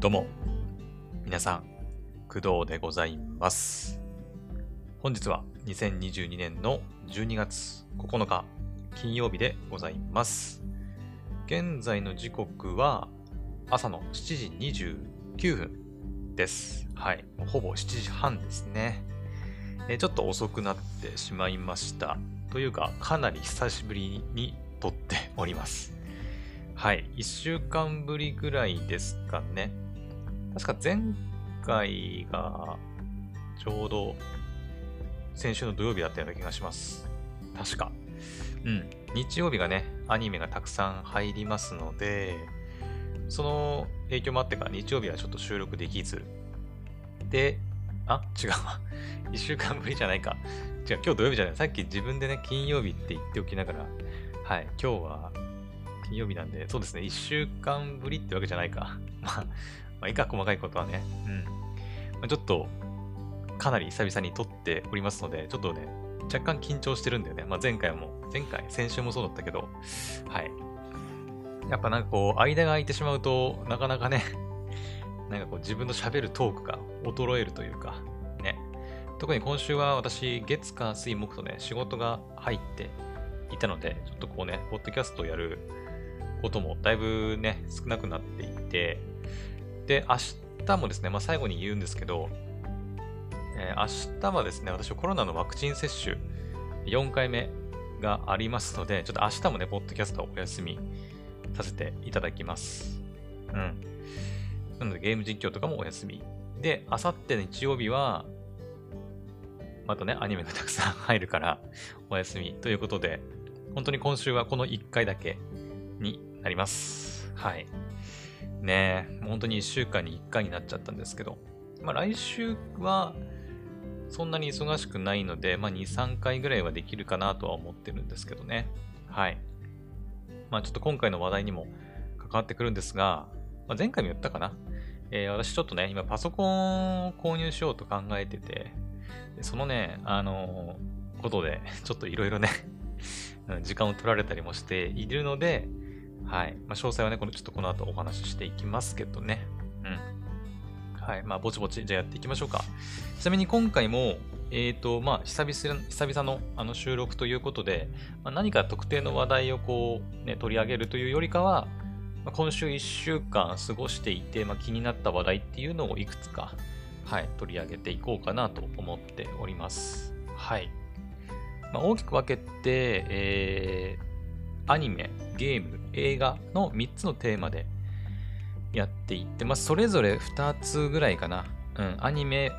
どうも、皆さん、工藤でございます。本日は2022年の12月9日、金曜日でございます。現在の時刻は朝の7時29分です。はい、もうほぼ7時半ですね。えちょっと遅くなってしまいました。というか、かなり久しぶりに撮っております。はい、1週間ぶりぐらいですかね。確か前回がちょうど先週の土曜日だったような気がします。確か。うん。日曜日がね、アニメがたくさん入りますので、その影響もあってか日曜日はちょっと収録できず。で、あ違うわ。1週間ぶりじゃないか。違う、今日土曜日じゃない。さっき自分でね、金曜日って言っておきながら、はい、今日は金曜日なんで、そうですね、1週間ぶりってわけじゃないか。まあ、まあ、いいか、細かいことはね。うん。まあ、ちょっと、かなり久々に撮っておりますので、ちょっとね、若干緊張してるんだよね。まあ、前回も、前回、先週もそうだったけど、はい。やっぱなんかこう、間が空いてしまうと、なかなかね、なんかこう、自分の喋るトークが衰えるというか、ね。特に今週は私、月火水木とね、仕事が入っていたので、ちょっとこうね、ポッドキャストをやることもだいぶね、少なくなっていて、で、明日もですね、まあ、最後に言うんですけど、えー明日はですね、私はコロナのワクチン接種4回目がありますので、ちょっと明日もね、ポッドキャストをお休みさせていただきます。うん。なので、ゲーム実況とかもお休み。で、あさって日曜日は、またね、アニメがたくさん入るから、お休みということで、本当に今週はこの1回だけになります。はい。ねえ、本当に1週間に1回になっちゃったんですけど、まあ来週はそんなに忙しくないので、まあ2、3回ぐらいはできるかなとは思ってるんですけどね。はい。まあちょっと今回の話題にも関わってくるんですが、まあ、前回も言ったかな。えー私ちょっとね、今パソコンを購入しようと考えてて、そのね、あのーことで、ちょっといろいろね、時間を取られたりもしているので、はい。まあ、詳細はね、このちょっとこの後お話ししていきますけどね。うん。はい。まあ、ぼちぼち、じゃあやっていきましょうか。ちなみに今回も、えっ、と、まあ、久々、久々のあの収録ということで、まあ、何か特定の話題をこう、ね、取り上げるというよりかは、まあ、今週1週間過ごしていて、まあ、気になった話題っていうのをいくつか、はい、取り上げていこうかなと思っております。はい。まあ、大きく分けて、えーアニメ、ゲーム、映画の3つのテーマでやっていって、まあ、それぞれ2つぐらいかな。うん、アニメ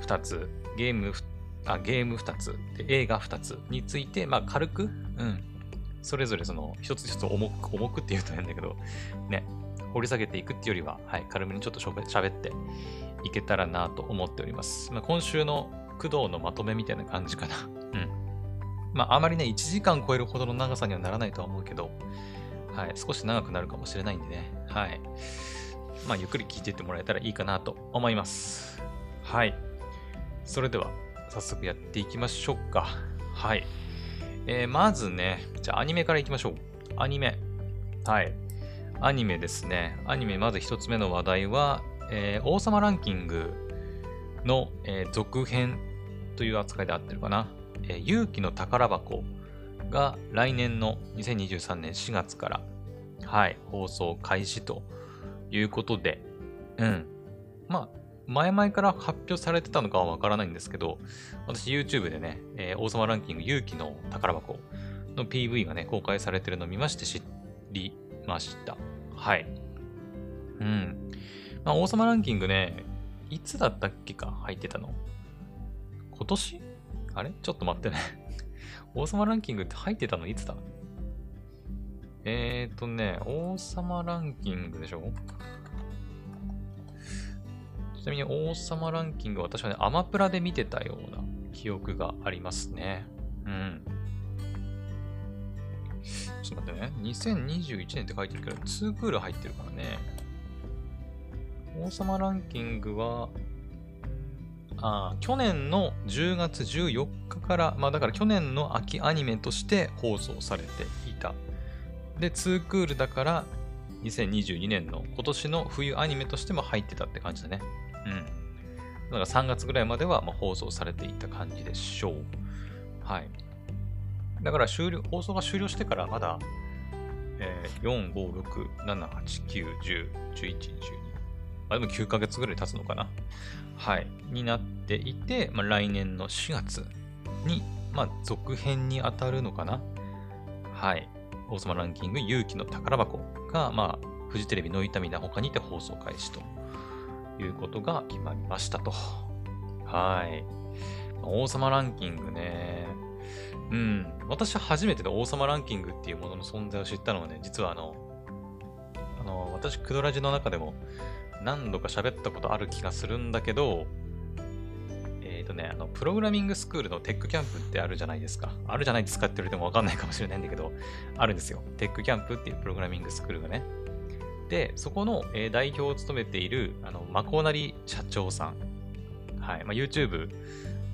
2つ、ゲームあゲーム2つで、映画2つについて、まあ、軽く、うん、それぞれその一つ一つ重く、重くって言うと変だけど、ね、掘り下げていくっていうよりは、はい、軽めにちょっとしゃべっていけたらなと思っております。まあ、今週の工藤のまとめみたいな感じかな。うん。まあ、あまりね、1時間超えるほどの長さにはならないとは思うけど、はい、少し長くなるかもしれないんでね、はい。まあ、ゆっくり聞いていってもらえたらいいかなと思います。はい。それでは、早速やっていきましょうか。はい。えーまずね、じゃあアニメからいきましょう。アニメ。はい。アニメですね。アニメ、まず一つ目の話題は、えー王様ランキングの、えー続編という扱いで合ってるかな。え勇気の宝箱が来年の2023年4月から、はい、放送開始ということで、うん。まあ、前々から発表されてたのかはわからないんですけど、私 YouTube でね、えー王様ランキング勇気の宝箱の PV がね、公開されてるのを見まして知りました。はい。うん。まあ、王様ランキングね、いつだったっけか入ってたの？今年？あれ？ちょっと待ってね。王様ランキングって入ってたのいつだ？えーとね、王様ランキングでしょ？ちなみに王様ランキング私はね、アマプラで見てたような記憶がありますね。うん。ちょっと待ってね。2021年って書いてるけど、2クール入ってるからね。王様ランキングは、あ去年の10月14日から、まあだから去年の秋アニメとして放送されていた。で、2クールだから2022年の今年の冬アニメとしても入ってたって感じだね。うん。だから3月ぐらいまではま放送されていた感じでしょう。はい。だから終了、放送が終了してからまだ、えー、4、5、6、7、8、9、10、11、12。あ、でも9ヶ月ぐらい経つのかな？はい。になっていて、まあ、来年の4月に、まあ、続編に当たるのかな？はい。王様ランキング勇気の宝箱が、まあ、フジテレビの痛みな他にて放送開始ということが決まりましたと。はい。王様ランキングね。うん。私初めての王様ランキングっていうものの存在を知ったのはね、実はあの、あの、私、クドラジの中でも何度か喋ったことある気がするんだけど、えっ、ー、とね、あの、プログラミングスクールのテックキャンプってあるじゃないですか。あるじゃないですかって言われてもわかんないかもしれないんだけど、あるんですよ。テックキャンプっていうプログラミングスクールがね。で、そこの、え、代表を務めている、あの、マコナリ社長さん。はい。まあ、YouTube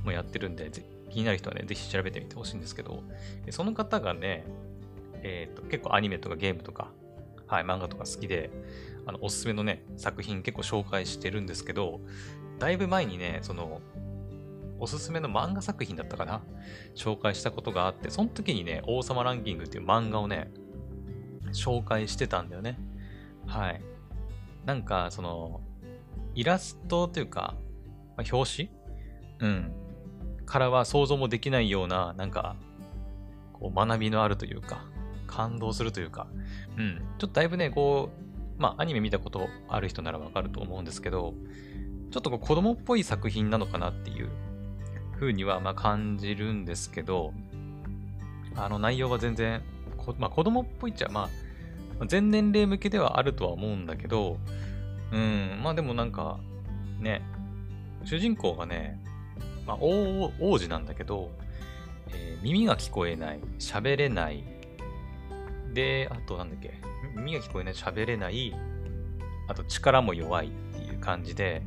もやってるんで、気になる人はね、ぜひ調べてみてほしいんですけど、その方がね、えっ、ー、と、結構アニメとかゲームとか、はい、漫画とか好きで、あの、おすすめのね、作品結構紹介してるんですけど、だいぶ前にね、その、おすすめの漫画作品だったかな紹介したことがあって、その時にね、王様ランキングっていう漫画をね、紹介してたんだよね。はい。なんか、その、イラストというか、まあ、表紙？うん。からは想像もできないような、なんか、こう学びのあるというか、感動するというか、うん。ちょっとだいぶね、こう、まあ、アニメ見たことある人ならわかると思うんですけど、ちょっとこう子供っぽい作品なのかなっていう風にはま感じるんですけど、あの内容は全然、まあ、子供っぽいっちゃ、まあ、全年齢向けではあるとは思うんだけど、うん、まあでもなんか、ね、主人公がね、まあ、王子なんだけど、えー、耳が聞こえない、喋れない、で、あとなんだっけ、耳が聞こえない、喋れない、あと力も弱いっていう感じで、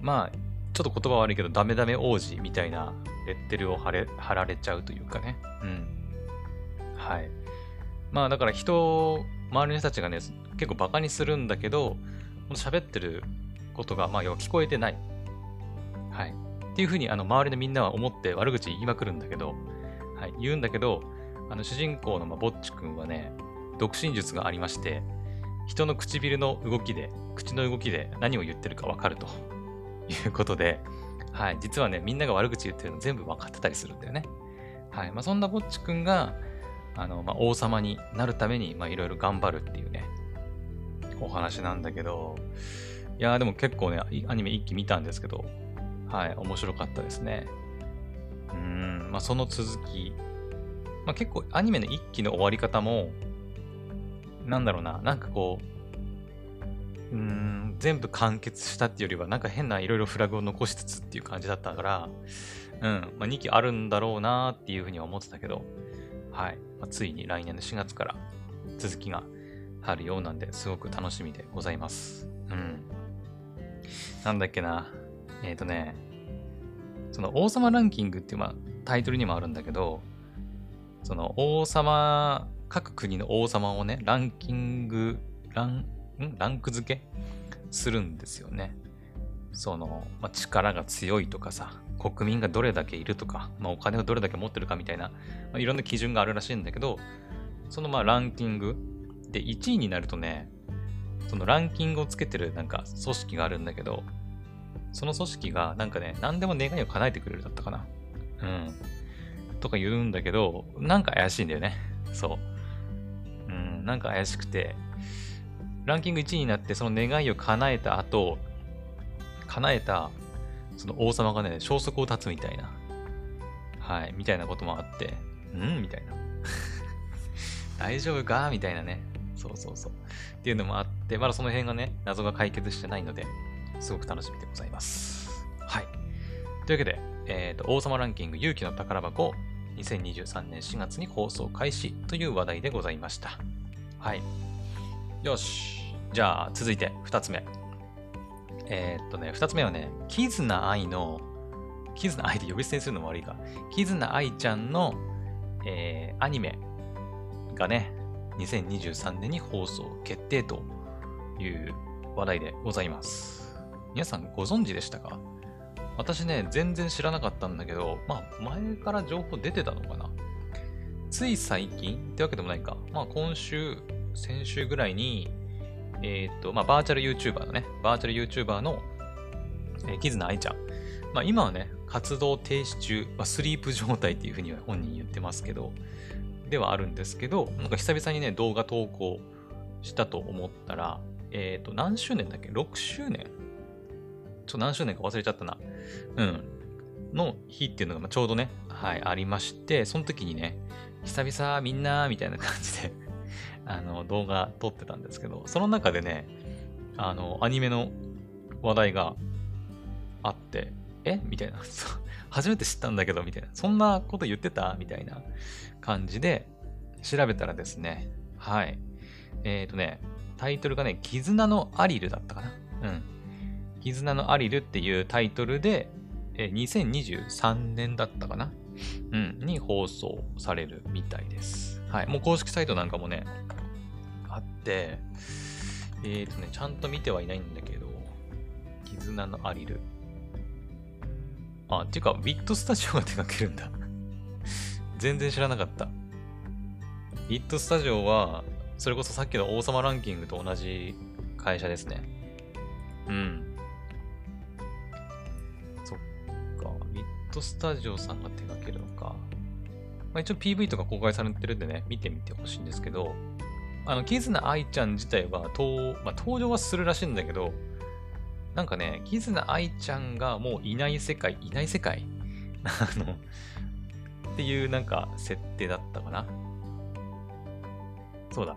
まあ、ちょっと言葉悪いけど、ダメダメ王子みたいなレッテルを貼れ貼られちゃうというかね。うん。はい。まあだから人、周りの人たちがね、結構バカにするんだけど、喋ってることが、まあ要は聞こえてない。はい。っていうふうに、あの、周りのみんなは思って悪口言いまくるんだけど、はい、言うんだけど、あの、主人公の、まあ、ぼっちくんはね、独身術がありまして、人の唇の動きで、口の動きで何を言ってるかわかるということで、はい、実はね、みんなが悪口言ってるの全部分かってたりするんだよね。はい、まあ、そんなぼっちくんが、あの、まあ、王様になるために、まあ、いろいろ頑張るっていうね、お話なんだけど、いやでも結構ね、アニメ一期見たんですけど、はい、面白かったですね。うん、まあ、その続き、まあ、結構アニメの一期の終わり方も、なんだろうな、なんかこう、うん、全部完結したっていうよりは、なんか変ないろいろフラグを残しつつっていう感じだったから、うん、まあ、2期あるんだろうなっていうふうには思ってたけど、はい。まあ、ついに来年の4月から続きがあるようなんで、すごく楽しみでございます。うん。なんだっけな。えっ、ー、とね、その王様ランキングっていう、まあ、タイトルにもあるんだけど、その王様、各国の王様をね、ランキング、ラン、ん？ランク付け？するんですよね。その、まあ、力が強いとかさ、国民がどれだけいるとか、まあ、お金をどれだけ持ってるかみたいな、まあ、いろんな基準があるらしいんだけど、そのまあランキングで1位になるとね、そのランキングをつけてるなんか組織があるんだけど、その組織がなんかね、何でも願いを叶えてくれるだったかな。うん。とか言うんだけど、なんか怪しいんだよね。そう。なんか怪しくて、ランキング1位になってその願いを叶えた後、叶えたその王様がね、消息を絶つみたいな。はい、みたいなこともあって、ん？みたいな。大丈夫か？みたいなね。そうそうそう。っていうのもあって、まだその辺がね、謎が解決してないので、すごく楽しみでございます。はい。というわけで、えっ、ー、と、王様ランキング勇気の宝箱、2023年4月に放送開始という話題でございました。はい。よし。じゃあ、続いて2つ目。えー、っとね、二つ目はね、キズナアイの、キズナアイで呼び捨てにするのも悪いか。キズナアイちゃんの、えー、アニメがね、2023年に放送決定という話題でございます。皆さんご存知でしたか？私ね、全然知らなかったんだけど、まあ、前から情報出てたのかなつい最近ってわけでもないか。まあ、今週、先週ぐらいに、えっ、と、まあ、バーチャル YouTuber のね、バーチャル YouTuber の、えー、キズナアイちゃん。まあ、今はね、活動停止中、まあ、スリープ状態っていうふうには本人言ってますけど、ではあるんですけど、なんか久々にね、動画投稿したと思ったら、えっ、と、何周年だっけ ?6 周年？ちょ何周年か忘れちゃったな。うん。の日っていうのがまあちょうどね、はい、ありまして、その時にね、久々みんなみたいな感じで あの、動画撮ってたんですけど、その中でね、あの、アニメの話題があって、え？みたいな。初めて知ったんだけど、みたいな。そんなこと言ってたみたいな感じで調べたらですね、はい。えっ、とね、タイトルがね、絆のアリルだったかな。うん。絆のアリルっていうタイトルで、え2023年だったかなうん、に放送されるみたいです。はい。もう公式サイトなんかもね、あって、えっ、とね、ちゃんと見てはいないんだけど、絆のアリル。あ、っていうか、ビットスタジオが手掛けるんだ。全然知らなかった。ビットスタジオは、それこそさっきの王様ランキングと同じ会社ですね。うん。トスタジオさんが手掛けるのか。まあ、一応 PV とか公開されてるんでね、見てみてほしいんですけど、あの、キズナアイちゃん自体は登、まあ、登場はするらしいんだけど、なんかね、キズナアイちゃんがもういない世界、いない世界 あの、っていうなんか設定だったかな。そうだ。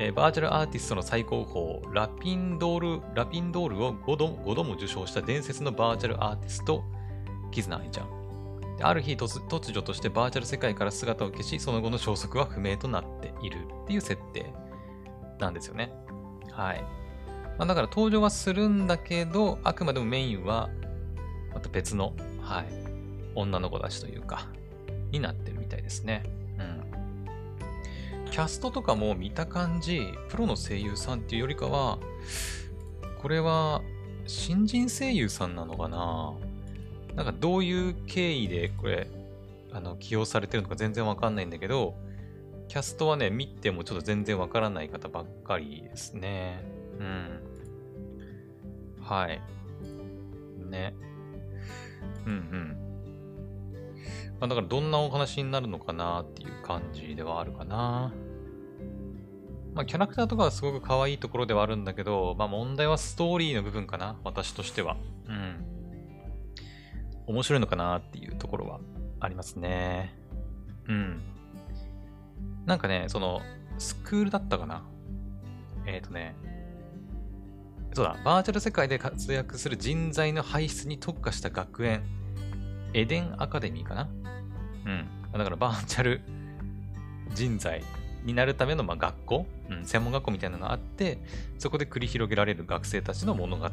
えーバーチャルアーティストの最高峰、ラピンドール、ラピンドールを5度 ,5 度も受賞した伝説のバーチャルアーティスト、キズナアイちゃん。である日突、突如としてバーチャル世界から姿を消し、その後の消息は不明となっているっていう設定なんですよね。はい。まあ、だから登場はするんだけど、あくまでもメインは、また別の、はい、女の子たちというか、になってるみたいですね。うん。キャストとかも見た感じ、プロの声優さんっていうよりかは、これは新人声優さんなのかな？なんかどういう経緯でこれ、あの、起用されてるのか全然わかんないんだけど、キャストはね、見てもちょっと全然わからない方ばっかりですね。うん。はい。ね。うんうん。まあ、だからどんなお話になるのかなっていう感じではあるかな。まあ、キャラクターとかはすごく可愛いところではあるんだけど、まあ、問題はストーリーの部分かな。私としては。うん。面白いのかなっていうところはありますね。うん。なんかね、その、スクールだったかな。えっ、ー、とね、そうだ、バーチャル世界で活躍する人材の輩出に特化した学園、エデンアカデミーかなうん。だからバーチャル人材になるためのま学校、うん、専門学校みたいなのがあって、そこで繰り広げられる学生たちの物語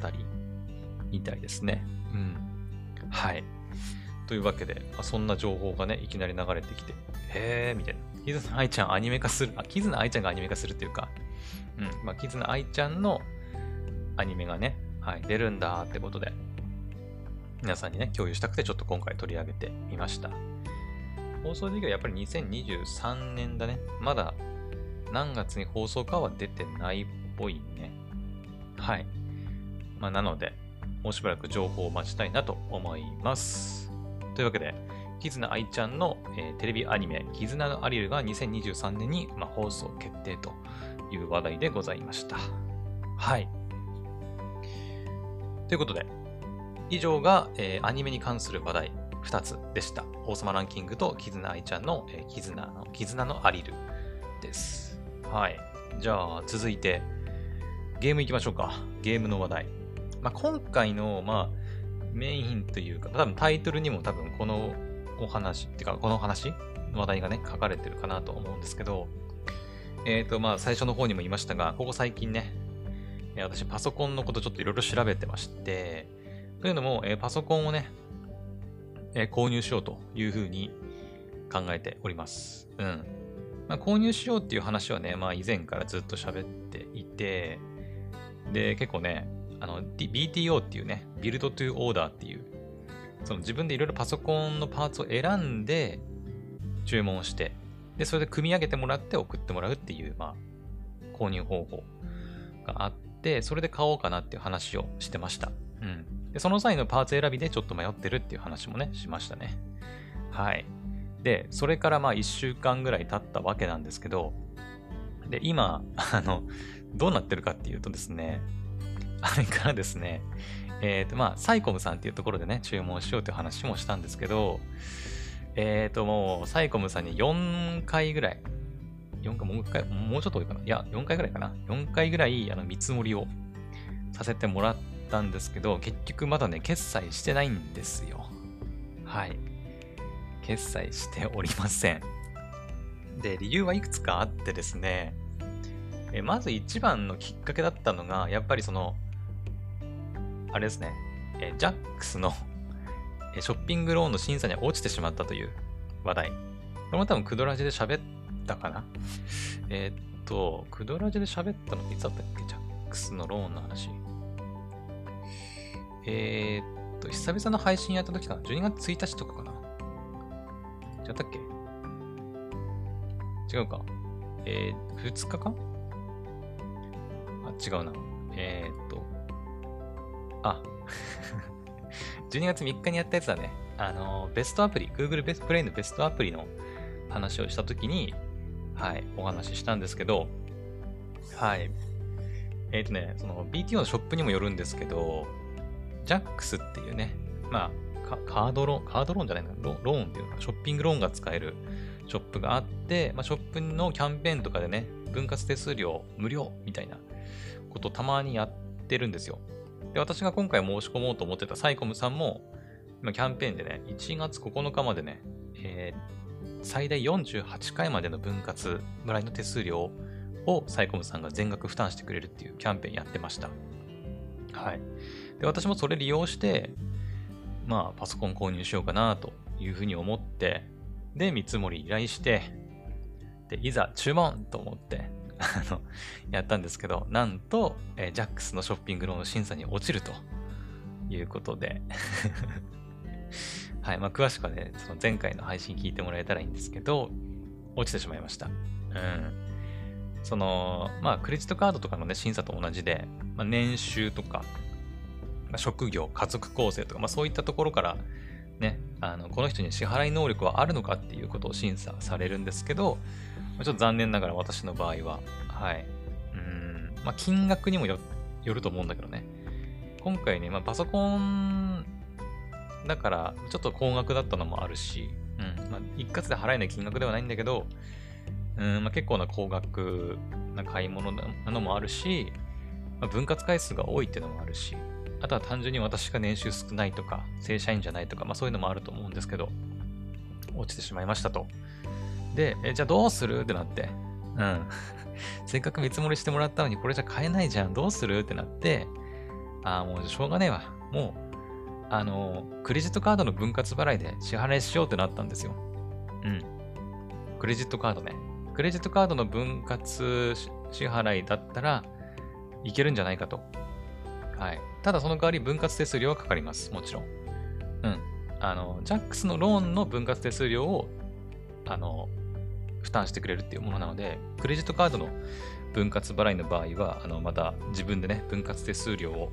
みたいですね。はい。というわけで、まあ、そんな情報がね、いきなり流れてきて、へーみたいな。キズナアイちゃんアニメ化する、あ、キズナアイちゃんがアニメ化するっていうか、うん、まあ、キズナアイちゃんのアニメがね、はい、出るんだってことで、皆さんにね、共有したくて、ちょっと今回取り上げてみました。放送時期はやっぱり2023年だね。まだ何月に放送かは出てないっぽいね。はい。まあ、なので、もうしばらく情報を待ちたいなと思います。というわけで、キズナアイちゃんの、えーテレビアニメ、キズナのアリルが2023年に、まあ、放送決定という話題でございました。はい。ということで、以上が、えーアニメに関する話題2つでした。王様ランキングとキズナアイちゃんの、えーキズナの、キズナのアリルです。はい。じゃあ、続いて、ゲーム行きましょうか。ゲームの話題。まあ、今回の、まあ、メインというか、多分タイトルにも多分このお話、っていうか、この話、話題がね、書かれてるかなと思うんですけど、えっ、と、まあ、最初の方にも言いましたが、ここ最近ね、私、パソコンのことちょっといろいろ調べてまして、というのも、えーパソコンをね、えー購入しようというふうに考えております。うん。まあ、購入しようっていう話はね、まあ以前からずっと喋っていて、で、結構ね、あの、BTO っていうね、ビルドトゥオーダーっていう、その自分でいろいろパソコンのパーツを選んで注文して、で、それで組み上げてもらって送ってもらうっていう、まあ、購入方法があって、それで買おうかなっていう話をしてました。うん。で、その際のパーツ選びでちょっと迷ってるっていう話もね、しましたね。はい。で、それからまあ1週間ぐらい経ったわけなんですけど、で、今、あの、どうなってるかっていうとですね、あれからですね、えっ、ー、と、まあ、サイコムさんっていうところでね、注文しようという話もしたんですけど、えっ、ー、と、もう、サイコムさんに4回ぐらい、4回、もう1回、もうちょっと多いかな。いや、4回ぐらいかな。4回ぐらい、あの、見積もりをさせてもらったんですけど、結局まだね、決済してないんですよ。はい。決済しておりません。で、理由はいくつかあってですね、えまず一番のきっかけだったのが、やっぱりその、あれですね、えジャックスのショッピングローンの審査に落ちてしまったという話題。これも多分クドラジで喋ったかな？え、っと、クドラジで喋ったのっていつだったっけ？ジャックスのローンの話。えー、っと、久々の配信やった時かな ?12 月1日とかかな？違ったっけ？違うか。えー、2日か？あ、違うな。えー、っと、あ、12月3日にやったやつだね。あの、ベストアプリ、Google ベストプレイのベストアプリの話をしたときに、はい、お話ししたんですけど、はい。えっ、ー、とね、その BTO のショップにもよるんですけど、JAX っていうね、まあ、カードローン、カードローンじゃないの？ロローンっていうか、ショッピングローンが使えるショップがあって、まあ、ショップのキャンペーンとかでね、分割手数料無料みたいなことをたまにやってるんですよ。で、私が今回申し込もうと思ってたサイコムさんも、今キャンペーンでね、1月9日までね、えー、最大48回までの分割ぐらいの手数料をサイコムさんが全額負担してくれるっていうキャンペーンやってました。はい。で、私もそれ利用して、まあ、パソコン購入しようかなというふうに思って、で、見積もり依頼して、で、いざ注文と思って、あの、やったんですけど、なんと、えー、ジャックスのショッピングローンの審査に落ちるということで はい、まあ、詳しくはね、その前回の配信聞いてもらえたらいいんですけど、落ちてしまいました。うん。その、まあ、クレジットカードとかのね、審査と同じで、まあ、年収とか、まあ、職業、家族構成とか、まあ、そういったところから、ね、あの、この人に支払い能力はあるのかっていうことを審査されるんですけど、ちょっと残念ながら私の場合は、はい。うん、まあ、金額にもよると思うんだけどね。今回ね、まあ、パソコンだから、ちょっと高額だったのもあるし、うん、まあ、一括で払えない金額ではないんだけど、うん、まあ、結構な高額な買い物なのもあるし、まあ、分割回数が多いっていうのもあるし、あとは単純に私が年収少ないとか、正社員じゃないとか、まあそういうのもあると思うんですけど、落ちてしまいましたと。で、え、じゃあどうする？ってなって、うん。せっかく見積もりしてもらったのに、これじゃ買えないじゃん、どうする？ってなって、ああ、もうしょうがねえわ。もう、あの、クレジットカードの分割払いで支払いしようってなったんですよ。うん。クレジットカードね。クレジットカードの分割支払いだったらいけるんじゃないかと。はい。ただその代わり分割手数料はかかります。もちろん。うん。あの、ジャックスのローンの分割手数料を、あの、負担してくれるっていうものなので、クレジットカードの分割払いの場合は、あの、また自分でね、分割手数料を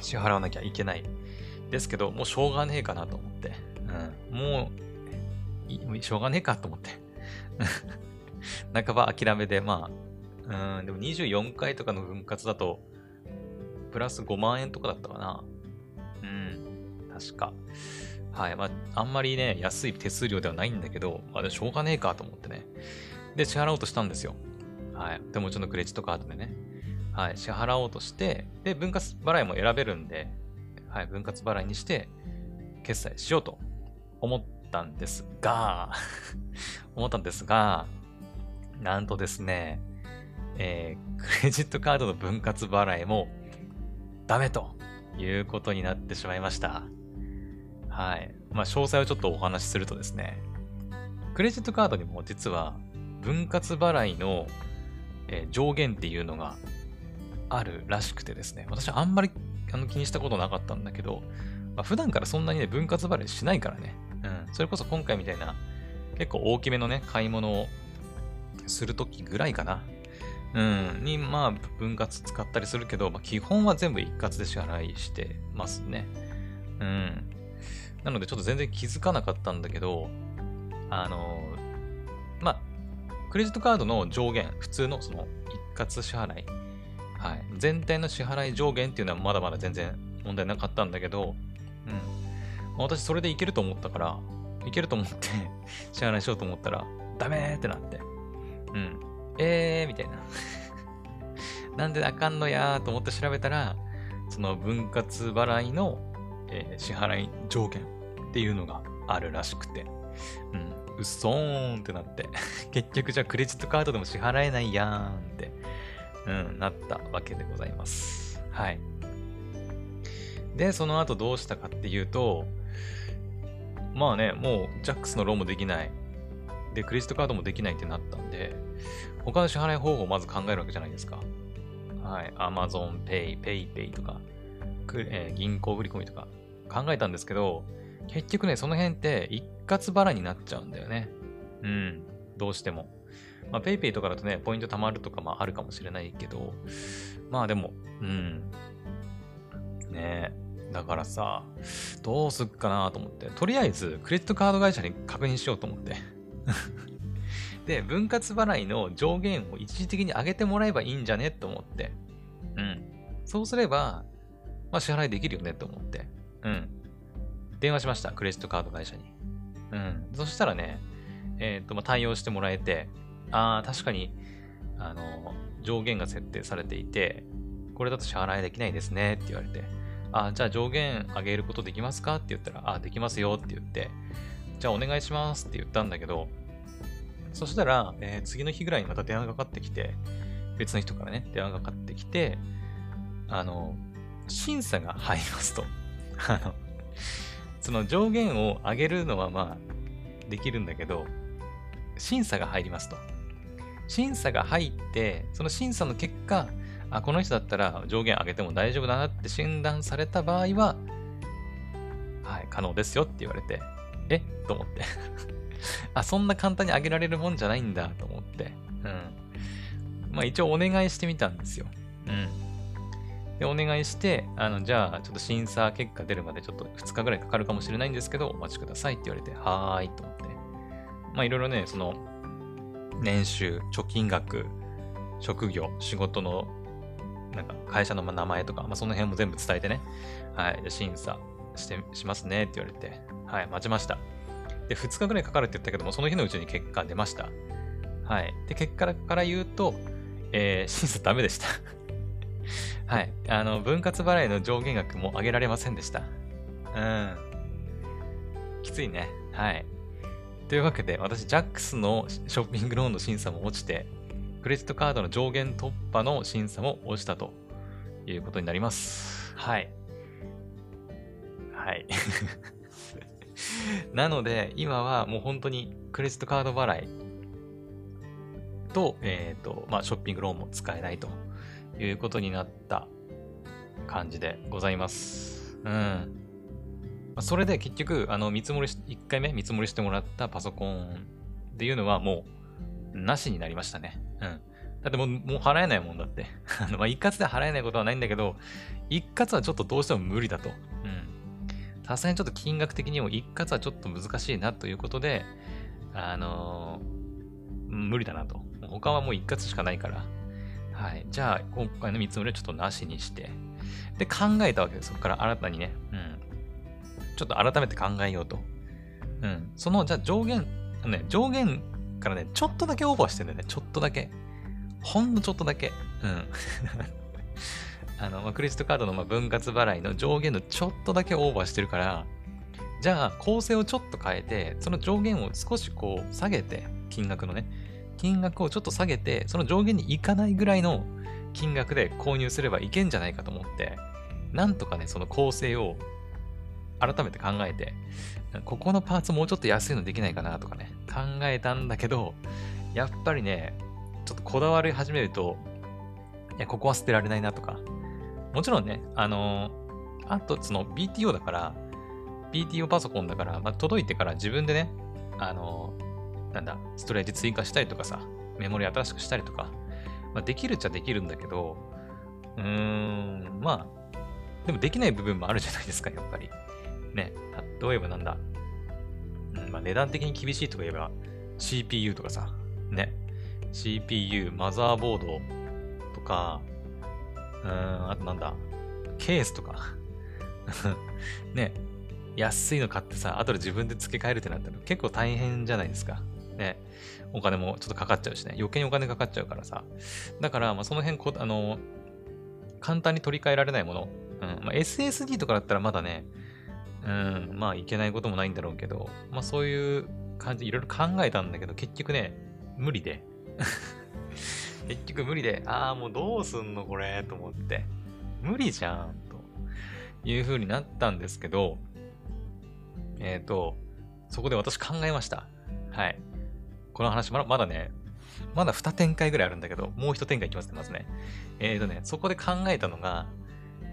支払わなきゃいけない。ですけど、もうしょうがねえかなと思って、うん、もう、しょうがねえかと思って、半ば諦めで、まあ、うん、でも24回とかの分割だと、プラス5万円とかだったかな。うん、確か。はい。まあ、あんまりね、安い手数料ではないんだけど、まあ、しょうがねえかと思ってね。で、支払おうとしたんですよ。はい。手持ちのクレジットカードでね。はい。支払おうとして、で、分割払いも選べるんで、はい。分割払いにして、決済しようと思ったんですが 思ったんですが、なんとですね、えー、クレジットカードの分割払いもダメということになってしまいました。はい。まあ、詳細をちょっとお話しするとですね、クレジットカードにも実は、分割払いの、上限っていうのがあるらしくてですね、私はあんまりあの気にしたことなかったんだけど、まあ、普段からそんなにね、分割払いしないからね。うん。それこそ今回みたいな、結構大きめのね、買い物をするときぐらいかな。うん。に、まあ、分割使ったりするけど、まあ、基本は全部一括で支払いしてますね。うん。なので、ちょっと全然気づかなかったんだけど、あのまあ、クレジットカードの上限、普通のその一括支払い、はい。全体の支払い上限っていうのはまだまだ全然問題なかったんだけど、うん。私それでいけると思ったから、いけると思って 支払いしようと思ったら、ダメーってなって。うん。えーみたいな。なんであかんのやーと思って調べたら、その分割払いの、えー支払い上限っていうのがあるらしくて。うん。うっそーんってなって。結局じゃあクレジットカードでも支払えないやーんって、うん、なったわけでございます。はい。で、その後どうしたかっていうと、まあね、もう JAX のローンもできない。で、クレジットカードもできないってなったんで、他の支払い方法をまず考えるわけじゃないですか。はい。Amazon Pay、PayPay とか、くえー銀行振込とか考えたんですけど、結局ね、その辺って一括払いになっちゃうんだよね。うん。どうしても。まあ、PayPay とかだとね、ポイント貯まるとか、まあ、あるかもしれないけど、まあでも、うん。ねえ。だからさ、どうすっかなと思って、とりあえず、クレジットカード会社に確認しようと思って。で、分割払いの上限を一時的に上げてもらえばいいんじゃねと思って。うん。そうすれば、まあ支払いできるよねと思って。うん。電話しました、クレジットカード会社に。うん。そしたらね、えっ、と、まあ、対応してもらえて、ああ、確かに、あの、上限が設定されていて、これだと支払いできないですねって言われて、あーじゃあ上限上げることできますか？って言ったら、あーできますよって言って、じゃあお願いしますって言ったんだけど、そしたら、えー次の日ぐらいにまた電話がかかってきて、別の人からね、電話がかかってきて、あの、審査が入りますと。あの、その上限を上げるのはまあ、できるんだけど、審査が入りますと。審査が入って、その審査の結果、あ、この人だったら上限上げても大丈夫だなって診断された場合は、はい、可能ですよって言われて、え？と思って。あ、そんな簡単に上げられるもんじゃないんだと思って。うん。まあ一応お願いしてみたんですよ。うん。で、お願いして、あの、じゃあ、ちょっと審査結果出るまでちょっと2日ぐらいかかるかもしれないんですけど、お待ちくださいって言われて、はーいと思って。まあいろいろね、その、年収、貯金額、職業、仕事の、なんか会社の名前とか、まあその辺も全部伝えてね、はい、審査して、しますねって言われて、はい、待ちました。で、2日ぐらいかかるって言ったけども、その日のうちに結果出ました。はい。で、結果から言うと、えー審査ダメでした。はい。あの、分割払いの上限額も上げられませんでした。うん。きついね。はい。というわけで、私、JAX のショッピングローンの審査も落ちて、クレジットカードの上限突破の審査も落ちたということになります。はい。はい。なので、今はもう本当にクレジットカード払いと、えっ、と、まあ、ショッピングローンも使えないということになった感じでございます。うん。それで結局、あの、見積もり、1回目見積もりしてもらったパソコンっていうのはもう、なしになりましたね。うん。だってもう、もう払えないもんだって。あの、まあ、一括で払えないことはないんだけど、一括はちょっとどうしても無理だと。うん。さすがにちょっと金額的にも一括はちょっと難しいなということで、あのー無理だなと。他はもう一括しかないから。はい。じゃあ、今回の見積もりはちょっとなしにして。で、考えたわけです。そこから新たにね。うん。ちょっと改めて考えようと。うん。その、じゃあ上限、ね、上限からね、ちょっとだけオーバーしてるんだよね。ちょっとだけ。ほんのちょっとだけ。うん。あの、まあクレジットカードのま分割払いの上限のちょっとだけオーバーしてるから、じゃあ構成をちょっと変えて、その上限を少しこう下げて、金額のね、金額をちょっと下げて、その上限に行かないぐらいの金額で購入すればいけんじゃないかと思って、なんとかね、その構成を改めて考えて、ここのパーツもうちょっと安いのできないかなとかね、考えたんだけど、やっぱりね、ちょっとこだわり始めると、いや、ここは捨てられないなとか。もちろんね、あのー、あと、その BTO だから、BTO パソコンだから、まあ、届いてから自分でね、あのー、なんだ、ストレージ追加したりとかさ、メモリ新しくしたりとか、まあ、できるっちゃできるんだけど、うーん、まあ、でもできない部分もあるじゃないですか、やっぱり。ね、例えばなんだ、うんまあ、値段的に厳しいとか言えば、CPU とかさ、ね、CPU、マザーボードとか、うーん、あとなんだ、ケースとか。ね、安いの買ってさ、後で自分で付け替えるってなったら結構大変じゃないですか。ね。お金もちょっとかかっちゃうしね。余計にお金かかっちゃうからさ。だから、まあ、その辺こ、あの、簡単に取り替えられないもの。うん。まあ、SSD とかだったらまだね、うん、まあいけないこともないんだろうけど、まあそういう感じ、いろいろ考えたんだけど、結局ね、無理で。結局無理で、ああ、もうどうすんのこれ、と思って。無理じゃん、という風になったんですけど、えっ、ー、と、そこで私考えました。はい。この話まだ、まだね、まだ2展開ぐらいあるんだけど、もう1展開いきますね、まずね。えっ、ー、とね、そこで考えたのが、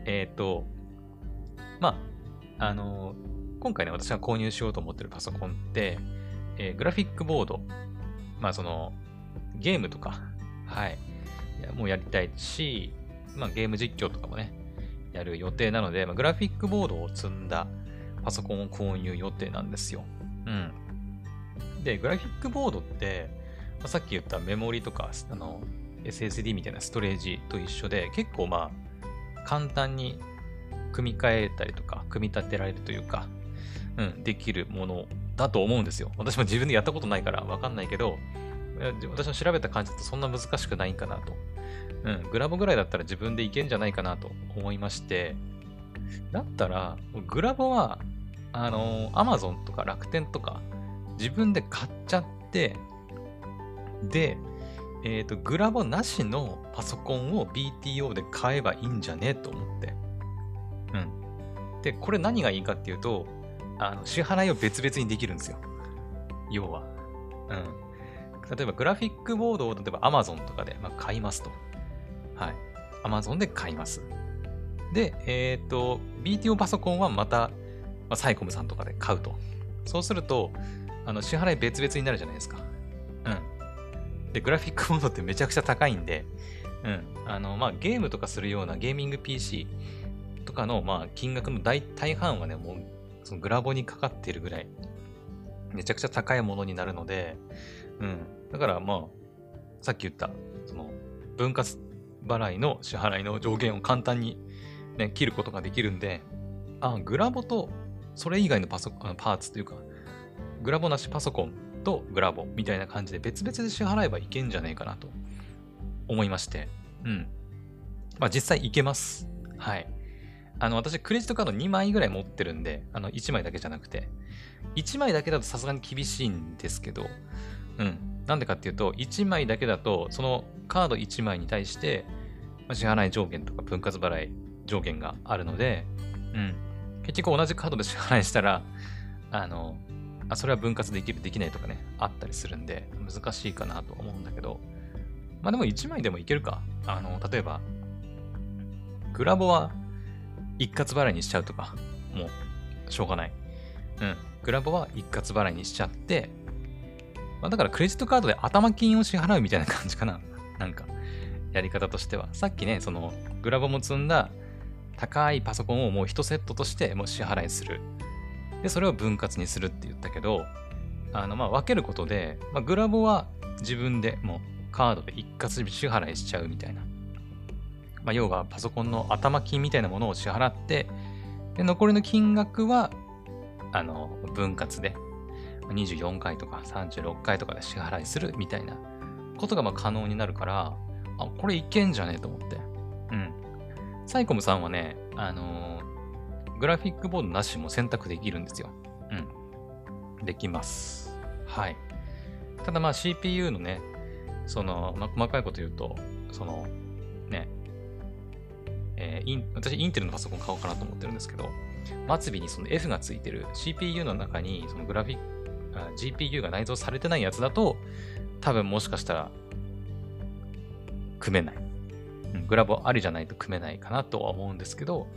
えっ、ー、と、まあ、あの今回ね、私が購入しようと思ってるパソコンって、えグラフィックボード、まあその、ゲームとか、はい、もうやりたいし、まあゲーム実況とかもね、やる予定なので、まあ、グラフィックボードを積んだパソコンを購入予定なんですよ。うん。で、グラフィックボードって、まあ、さっき言ったメモリとか、あの、SSD みたいなストレージと一緒で、結構まあ、簡単に組み替えたりとか、組み立てられるというか、うん、できるものだと思うんですよ。私も自分でやったことないからわかんないけど、私の調べた感じだとそんな難しくないんかなと。うん、グラボぐらいだったら自分でいけんじゃないかなと思いまして、だったら、グラボは、あの、Amazon とか楽天とか、自分で買っちゃって、で、えっ、ー、と、グラボなしのパソコンを BTO で買えばいいんじゃねと思って。うん。で、これ何がいいかっていうと、あの支払いを別々にできるんですよ。要は。うん。例えば、グラフィックボードを例えば Amazon とかで、まあ、買いますと。はい。Amazon で買います。で、えっ、ー、と、BTO パソコンはまた、まあ、サイコムさんとかで買うと。そうすると、あの、支払い別々になるじゃないですか。うん。で、グラフィックモードってめちゃくちゃ高いんで、うん。あの、まあ、ゲームとかするようなゲーミング PC とかの、まあ、金額の大大半はね、もう、そのグラボにかかっているぐらい、めちゃくちゃ高いものになるので、うん。だから、まあ、さっき言った、その、分割払いの支払いの上限を簡単に、ね、切ることができるんで、あ、グラボと、それ以外のパソパーツというか、グラボなしパソコンとグラボみたいな感じで別々で支払えばいけんじゃないかなと思いまして。うん。まあ実際いけます。はい。あの、私、クレジットカード2枚ぐらい持ってるんで、あの、1枚だけじゃなくて、1枚だけだとさすがに厳しいんですけど、うん。なんでかっていうと、1枚だけだと、そのカード1枚に対して、支払い上限とか分割払い上限があるので、うん。結局同じカードで支払いしたら、あの、あ、それは分割できる、できないとかね、あったりするんで、難しいかなと思うんだけど、まあでも1枚でもいけるか。あの、例えば、グラボは一括払いにしちゃうとか、もう、しょうがない。うん。グラボは一括払いにしちゃって、まあ、だからクレジットカードで頭金を支払うみたいな感じかな。なんか、やり方としては。さっきね、その、グラボも積んだ高いパソコンをもう1セットとしてもう支払いする。で、それを分割にするって言ったけど、あの、ま、分けることで、まあ、グラボは自分でもうカードで一括支払いしちゃうみたいな。まあ、要はパソコンの頭金みたいなものを支払って、で、残りの金額は、あの、分割で、24回とか36回とかで支払いするみたいなことがま可能になるから、あ、これいけんじゃね？えと思って。うん。サイコムさんはね、あの、グラフィックボードなしも選択できるんですよ。うん。できます。はい。ただまあ CPU のね、その、まあ、細かいこと言うと、その、ね、えー、イン私、インテルのパソコン買おうかなと思ってるんですけど、末尾にその F がついてる CPU の中に、そのグラフィック、GPU が内蔵されてないやつだと、多分もしかしたら、組めない。うん、グラボありじゃないと組めないかなとは思うんですけど、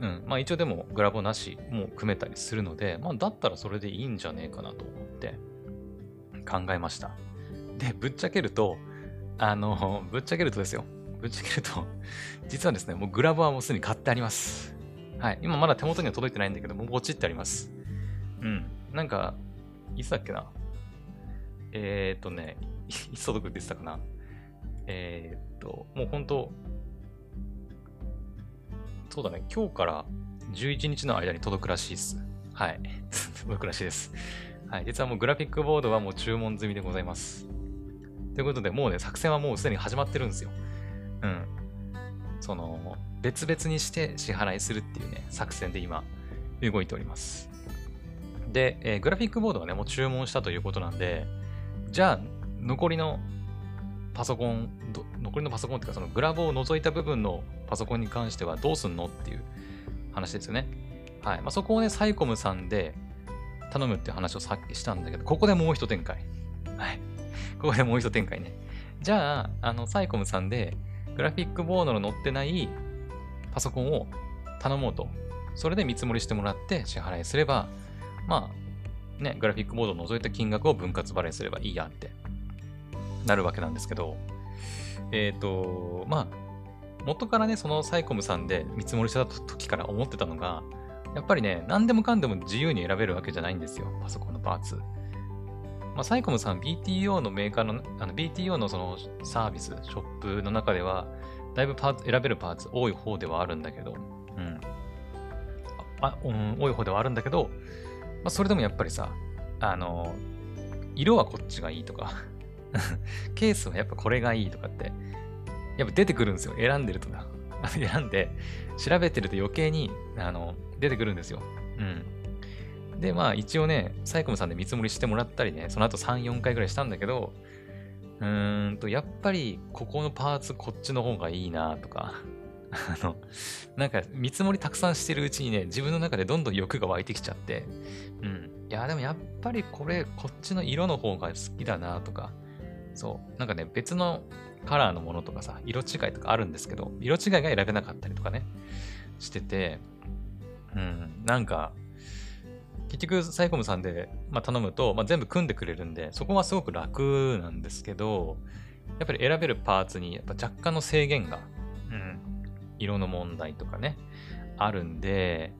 うん。まあ一応でもグラボなしも組めたりするので、まあだったらそれでいいんじゃねえかなと思って考えました。で、ぶっちゃけると、あの、ぶっちゃけるとですよ。ぶっちゃけると、実はですね、もうグラボはもうすでに買ってあります。はい。今まだ手元には届いてないんだけど、もうポチってあります。うん。なんか、いつだっけな。えー、っとね、いつ届くって言ってたかな。えー、っと、もう本当そうだね、今日から11日の間に届くらしいです。はい。届くらしいです。はい。実はもうグラフィックボードはもう注文済みでございます。ということで、もうね、作戦はもうすでに始まってるんですよ。うん。その、別々にして支払いするっていうね、作戦で今、動いております。で、えー、グラフィックボードはね、もう注文したということなんで、じゃあ、残りのパソコン、残りのパソコンっていうか、そのグラボを除いた部分のパソコンに関してはどうすんのっていう話ですよね。はい。まあ、そこをね、サイコムさんで頼むっていう話をさっきしたんだけど、ここでもう一展開。はい。ここでもう一展開ね。じゃあ、あの、サイコムさんで、グラフィックボードの載ってないパソコンを頼もうと。それで見積もりしてもらって支払いすれば、まあ、ね、グラフィックボードを除いた金額を分割払いすればいいやってなるわけなんですけど、えっ、ー、と、まあ、元からね、そのサイコムさんで見積もりした時から思ってたのが、やっぱりね、何でもかんでも自由に選べるわけじゃないんですよ、パソコンのパーツ。まあ、サイコムさん、BTO のメーカーの、あの BTO のそのサービス、ショップの中では、だいぶパーツ、選べるパーツ多い方ではあるんだけど、うん。あ、うん、多い方ではあるんだけど、まあ、それでもやっぱりさ、あの、色はこっちがいいとか ケースはやっぱこれがいいとかって、やっぱ出てくるんですよ。選んでるとか。選んで、調べてると余計に、あの、出てくるんですよ。うん。で、まあ一応ね、サイコムさんで見積もりしてもらったりね、その後3、4回ぐらいしたんだけど、うーんと、やっぱりここのパーツこっちの方がいいなとか、あの、なんか見積もりたくさんしてるうちにね、自分の中でどんどん欲が湧いてきちゃって、うん。いや、でもやっぱりこれ、こっちの色の方が好きだなとか、そう。なんかね、別のカラーのものとかさ、色違いとかあるんですけど、色違いが選べなかったりとかね、してて、うん、なんか、結局、サイコムさんで、まあ、頼むと、まあ、全部組んでくれるんで、そこはすごく楽なんですけど、やっぱり選べるパーツにやっぱ若干の制限が、うん、色の問題とかね、あるんで、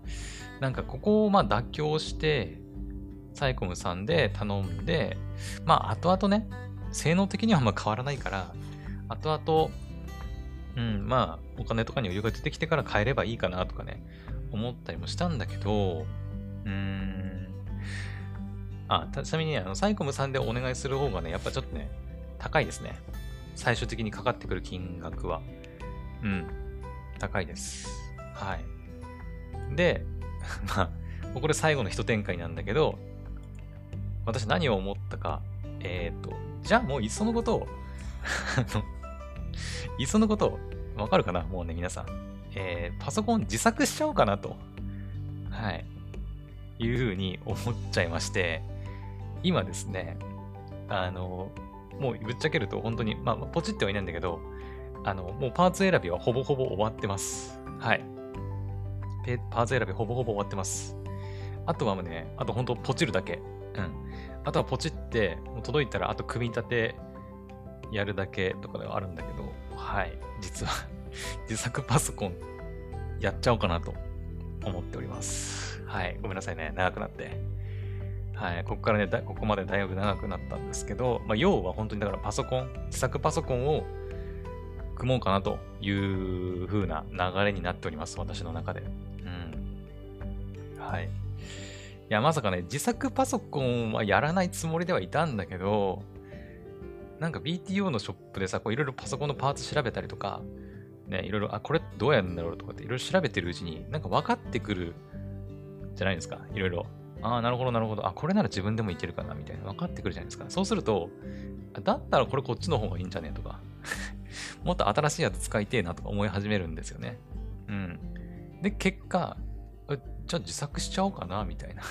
なんかここをまあ妥協して、サイコムさんで頼んで、まあ後々ね、性能的にはあんま変わらないから、後々、うん、まあ、お金とかに余裕が出てきてから買えればいいかなとかね、思ったりもしたんだけど、うーん。あ、ちなみに、あの、サイコムさんでお願いする方がね、やっぱちょっとね、高いですね。最終的にかかってくる金額は。うん。高いです。はい。で、まあ、ここで最後の一展開なんだけど、私何を思ったか、えっ、ー、と、じゃあもういっそのことをいっそのこと、わかるかな？もうね、皆さん。えー、パソコン自作しちゃおうかなと。はい。いうふうに思っちゃいまして、今ですね、あの、もうぶっちゃけると本当に、まあ、ポチってはいないんだけど、あの、もうパーツ選びはほぼほぼ終わってます。はい。パーツ選びほぼほぼ終わってます。あとはね、あと本当ポチるだけ。うん。あとはポチって、もう届いたらあと組み立てやるだけとかではあるんだけど、はい。実は 自作パソコンやっちゃおうかなと思っております。はい。ごめんなさいね。長くなって。はい。ここからね、ここまでだいぶ長くなったんですけど、まあ、要は本当にだからパソコン、自作パソコンを組もうかなという風な流れになっております。私の中で。うん。はい。いや、まさかね、自作パソコンはやらないつもりではいたんだけど、なんか BTO のショップでさ、こういろいろパソコンのパーツ調べたりとか、ね、いろいろ、あ、これどうやるんだろうとかっていろいろ調べてるうちに、なんか分かってくるじゃないですか。いろいろ。ああ、なるほど、なるほど。あ、これなら自分でもいけるかな、みたいな。分かってくるじゃないですか。そうすると、だったらこれこっちの方がいいんじゃねとか、もっと新しいやつ使いてえなとか思い始めるんですよね。うん。で、結果、じゃあ自作しちゃおうかな、みたいな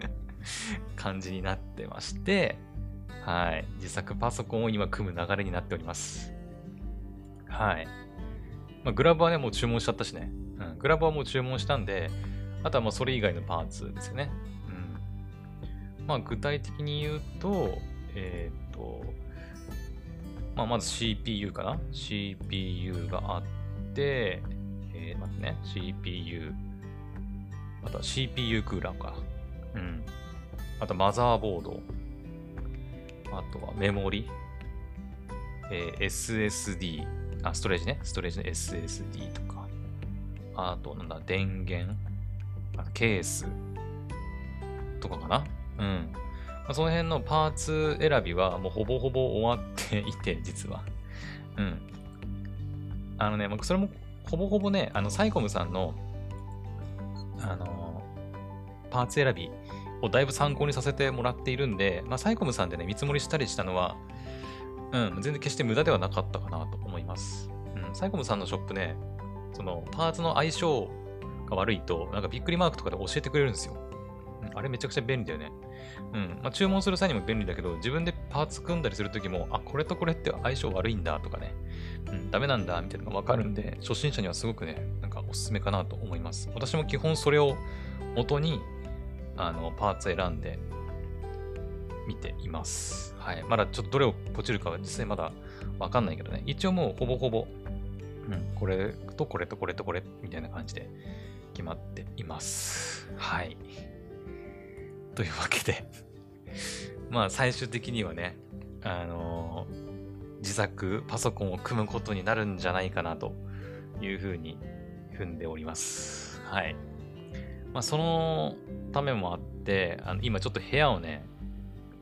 感じになってまして、はい。自作パソコンを今組む流れになっております。はい。まあ、グラブはね、もう注文しちゃったしね。うん。グラブはもう注文したんで、あとはまあそれ以外のパーツですよね。うん。まあ具体的に言うと、えっ、と、まあまず CPU かな ?CPU があって、えー、待ってね。CPU。あとは CPU クーラーか。うん。あとマザーボード。あとはメモリ。えー SSD。あ、ストレージね。ストレージの SSD とか。あと、なんだ、電源。ケース。とかかな。うん。まあ、その辺のパーツ選びはもうほぼほぼ終わっていて、実は。うん。あのね、まあそれもほぼほぼね、あの、サイコムさんの、あのパーツ選びをだいぶ参考にさせてもらっているんで、まあ、サイコムさんでね、見積もりしたりしたのは、うん、全然決して無駄ではなかったかなと思います。うん、サイコムさんのショップね、その、パーツの相性が悪いと、なんかびっくりマークとかで教えてくれるんですよ。うんあれめちゃくちゃ便利だよね。うん。まあ、注文する際にも便利だけど、自分でパーツ組んだりするときも、あ、これとこれって相性悪いんだとかね、うん、ダメなんだみたいなのがわかるんで、初心者にはすごくね、おすすめかなと思います。私も基本それを元に、あの、パーツ選んで見ています。はい。まだちょっとどれをポチるかは実際まだわかんないけどね。一応もうほぼほぼ、うん、これとこれとこれとこれみたいな感じで決まっています。はい。というわけで、まあ最終的にはね、あのー自作パソコンを組むことになるんじゃないかなというふうに踏んでおります。はい。まあそのためもあって、あの今ちょっと部屋をね、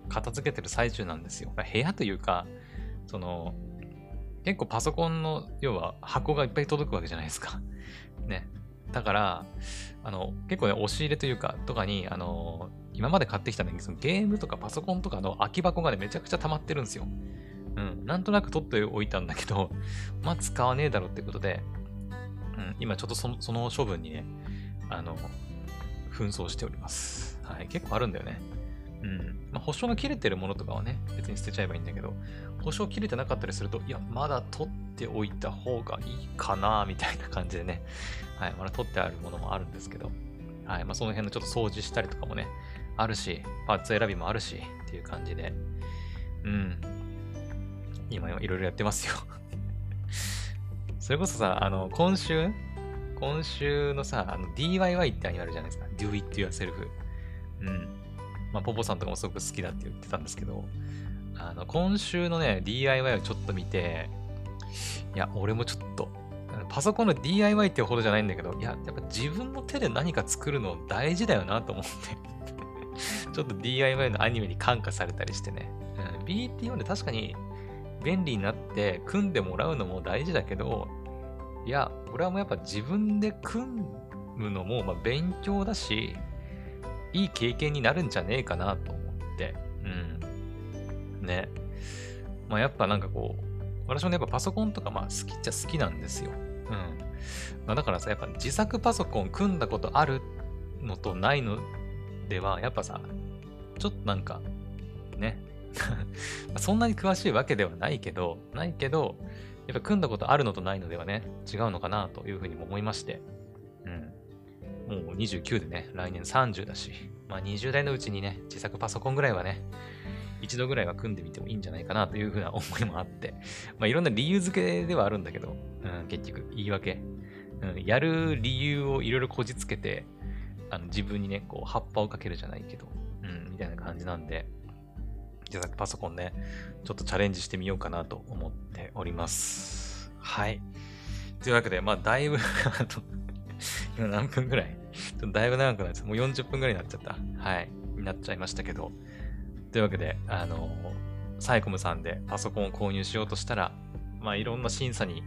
片付けてる最中なんですよ。部屋というか、その、結構パソコンの、要は箱がいっぱい届くわけじゃないですか。ね。だから、あの、結構ね、押し入れというか、とかに、あの、今まで買ってきたね、そのゲームとかパソコンとかの空き箱がね、めちゃくちゃ溜まってるんですよ。うん。なんとなく取っておいたんだけど、まあ使わねえだろってことで、うん、今ちょっとそのその処分にね、あの、紛争しております。はい。結構あるんだよね。うん。まあ、保証が切れてるものとかはね、別に捨てちゃえばいいんだけど、保証切れてなかったりすると、いや、まだ取っておいた方がいいかな、みたいな感じでね、はい。まだ取ってあるものもあるんですけど、はい。まあ、その辺のちょっと掃除したりとかもね、あるし、パーツ選びもあるし、っていう感じで、うん。今、いろいろやってますよ。それこそさ、あの、今週？今週のさ、あの DIY ってアニメあるじゃないですか。Do it yourself。うん。まあ、ポポさんとかもすごく好きだって言ってたんですけど、あの、今週のね、DIY をちょっと見て、いや、俺もちょっと、パソコンの DIY ってほどじゃないんだけど、いや、やっぱ自分の手で何か作るの大事だよなと思って、ちょっと DIY のアニメに感化されたりしてね。うん、BT4 で確かに便利になって組んでもらうのも大事だけど、いや、俺はもうやっぱ自分で組むのもまあ勉強だし、いい経験になるんじゃねえかなと思って。うん。ね。まあやっぱなんかこう、私もねやっぱパソコンとかまあ好きっちゃ好きなんですよ。うん。まあだからさ、やっぱ自作パソコン組んだことあるのとないのでは、やっぱさ、ちょっとなんか、ね。そんなに詳しいわけではないけど、ないけど、やっぱ組んだことあるのとないのではね、違うのかなというふうにも思いまして。うん。もう29でね、来年30だし、まあ20代のうちにね、自作パソコンぐらいはね、一度ぐらいは組んでみてもいいんじゃないかなというふうな思いもあって、まあいろんな理由付けではあるんだけど、うん、結局言い訳。うん、やる理由をいろいろこじつけて、あの自分にね、こう葉っぱをかけるじゃないけど、うん、みたいな感じなんで、自作パソコンね、ちょっとチャレンジしてみようかなと思っております。はい。というわけで、まあ、だいぶ あの今何分ぐらい？ちょっとだいぶ長くなっちゃった。もう40分ぐらいになっちゃった。はい。になっちゃいましたけど。というわけで、あの、サイコムさんでパソコンを購入しようとしたら、まあ、いろんな審査に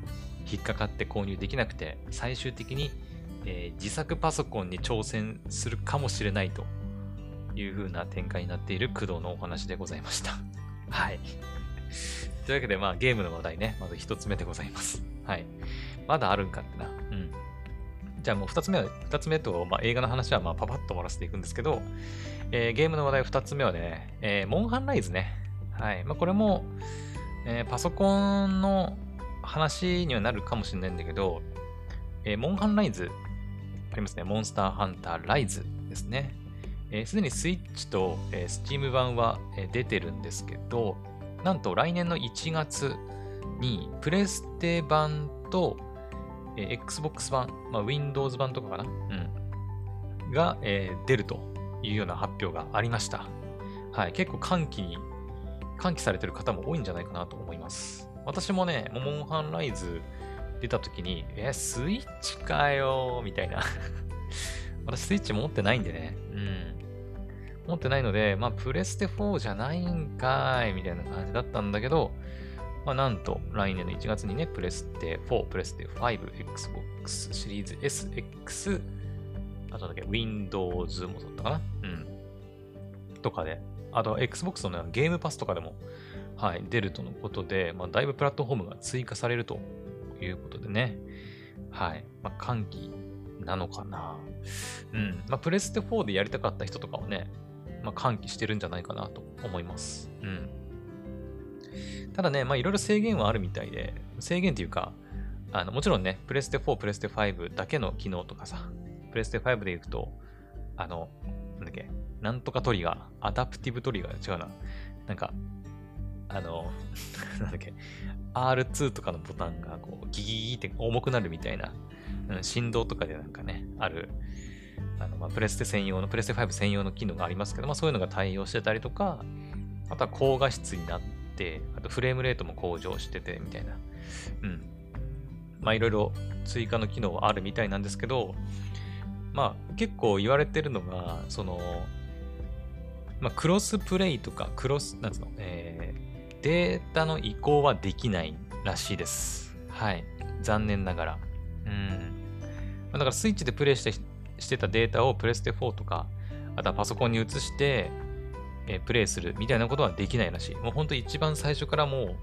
引っかかって購入できなくて、最終的に、えー自作パソコンに挑戦するかもしれないという風な展開になっている工藤のお話でございました。はい。というわけで、まあ、ゲームの話題ね、まず一つ目でございます。はい。まだあるんかってな。うん。じゃあもう二つ目は、二つ目と、まあ、映画の話は、まあ、パパッと終わらせていくんですけど、えーゲームの話題二つ目はね、えーモンハンライズね。はい。まあ、これも、えー、パソコンの話にはなるかもしれないんだけど、え、モンハンライズ、ありますね。モンスターハンターライズですね。す、えー、で、にスイッチと、えー、Steam 版は、えー、出てるんですけど、なんと来年の1月にプレステ版と、えー、Xbox 版、まあ、Windows 版とかかな？うん。が、えー、出るというような発表がありました。はい。結構歓喜に、歓喜されてる方も多いんじゃないかなと思います。私もね、モモンハンライズ出た時に、え、スイッチかよみたいな 私スイッチ持ってないんでね。うん。持ってないので、まあ、プレステ4じゃないんかい、みたいな感じだったんだけど、まあ、なんと、来年の1月にね、プレステ4、プレステ5、Xbox シリーズ SX、あとだっけ Windows もそうだったかな？うん。とかで、あと Xbox の、ね、ゲームパスとかでも、はい、出るとのことで、まあ、だいぶプラットフォームが追加されるということでね、はい、まあ、歓喜なのかな。うん。まあ、プレステ4でやりたかった人とかはね、まあ、喚起してるんじゃないかなと思います。うん。ただね、まあいろいろ制限はあるみたいで、制限っていうか、あのもちろんね、プレステ4、プレステ5だけの機能とかさ、プレステ5でいくと、あの、なんだっけ、なんとかトリガー、アダプティブトリガー、違うな。なんか、あの、なんだっけ、R2 とかのボタンがこうギギギって重くなるみたいな、うん、振動とかでなんかね、ある、あの、まあ、プレステ専用の、プレステ5専用の機能がありますけど、まあ、そういうのが対応してたりとか、あとは高画質になって、あとフレームレートも向上してて、みたいな。うん。まあ、いろいろ追加の機能はあるみたいなんですけど、まあ、結構言われてるのが、その、まあ、クロスプレイとか、クロス、なんつうの、えー、データの移行はできないらしいです。はい。残念ながら。うん。だからスイッチでプレイしてしてたデータをプレステ4とか、あとはパソコンに移して、え、プレイするみたいなことはできないらしい。もう本当一番最初からもう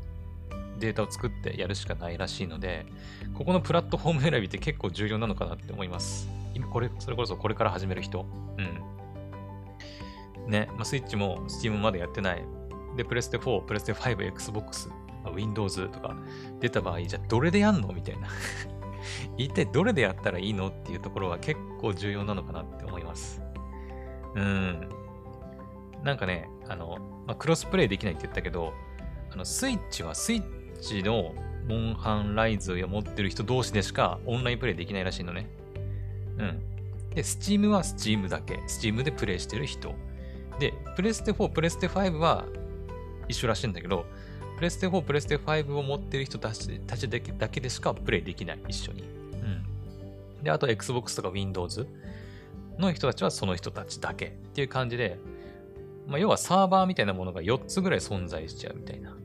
データを作ってやるしかないらしいので、ここのプラットフォーム選びって結構重要なのかなって思います。今これ、それこそこれから始める人。うん。ね、まあ、スイッチも Steam もまでやってない。で、プレステ4、プレステ5、Xbox、Windows とか出た場合、じゃあどれでやんの？みたいな 一体どれでやったらいいのっていうところは結構重要なのかなって思います。うん。なんかね、あの、まあ、クロスプレイできないって言ったけど、あの、スイッチはスイッチのモンハンライズを持ってる人同士でしかオンラインプレイできないらしいのね。うん。で、Steam は Steam だけ。Steam でプレイしてる人。で、プレステ4、プレステ5は一緒らしいんだけど、プレステ4、プレステ5を持ってる人たちたちだけでしかプレイできない、一緒に。うん。で、あと Xbox とか Windows の人たちはその人たちだけっていう感じで、まあ、要はサーバーみたいなものが4つぐらい存在しちゃうみたいな。うん。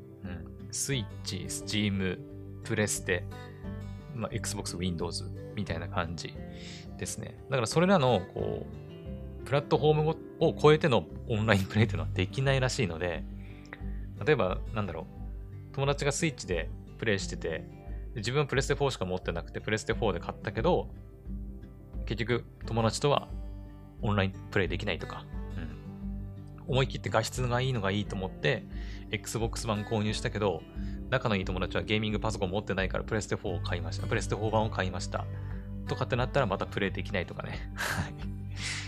スイッチ、Steam、プレステ、まあ、Xbox、Windows みたいな感じですね。だからそれらの、こう、プラットフォームを超えてのオンラインプレイというのはできないらしいので、例えば、なんだろう、友達がスイッチでプレイしてて、自分はプレステ4しか持ってなくて、プレステ4で買ったけど、結局友達とはオンラインプレイできないとか、うん、思い切って画質がいいのがいいと思って、Xbox 版購入したけど、仲のいい友達はゲーミングパソコン持ってないからプレステ4を買いました。プレステ4版を買いました。とかってなったらまたプレイできないとかね。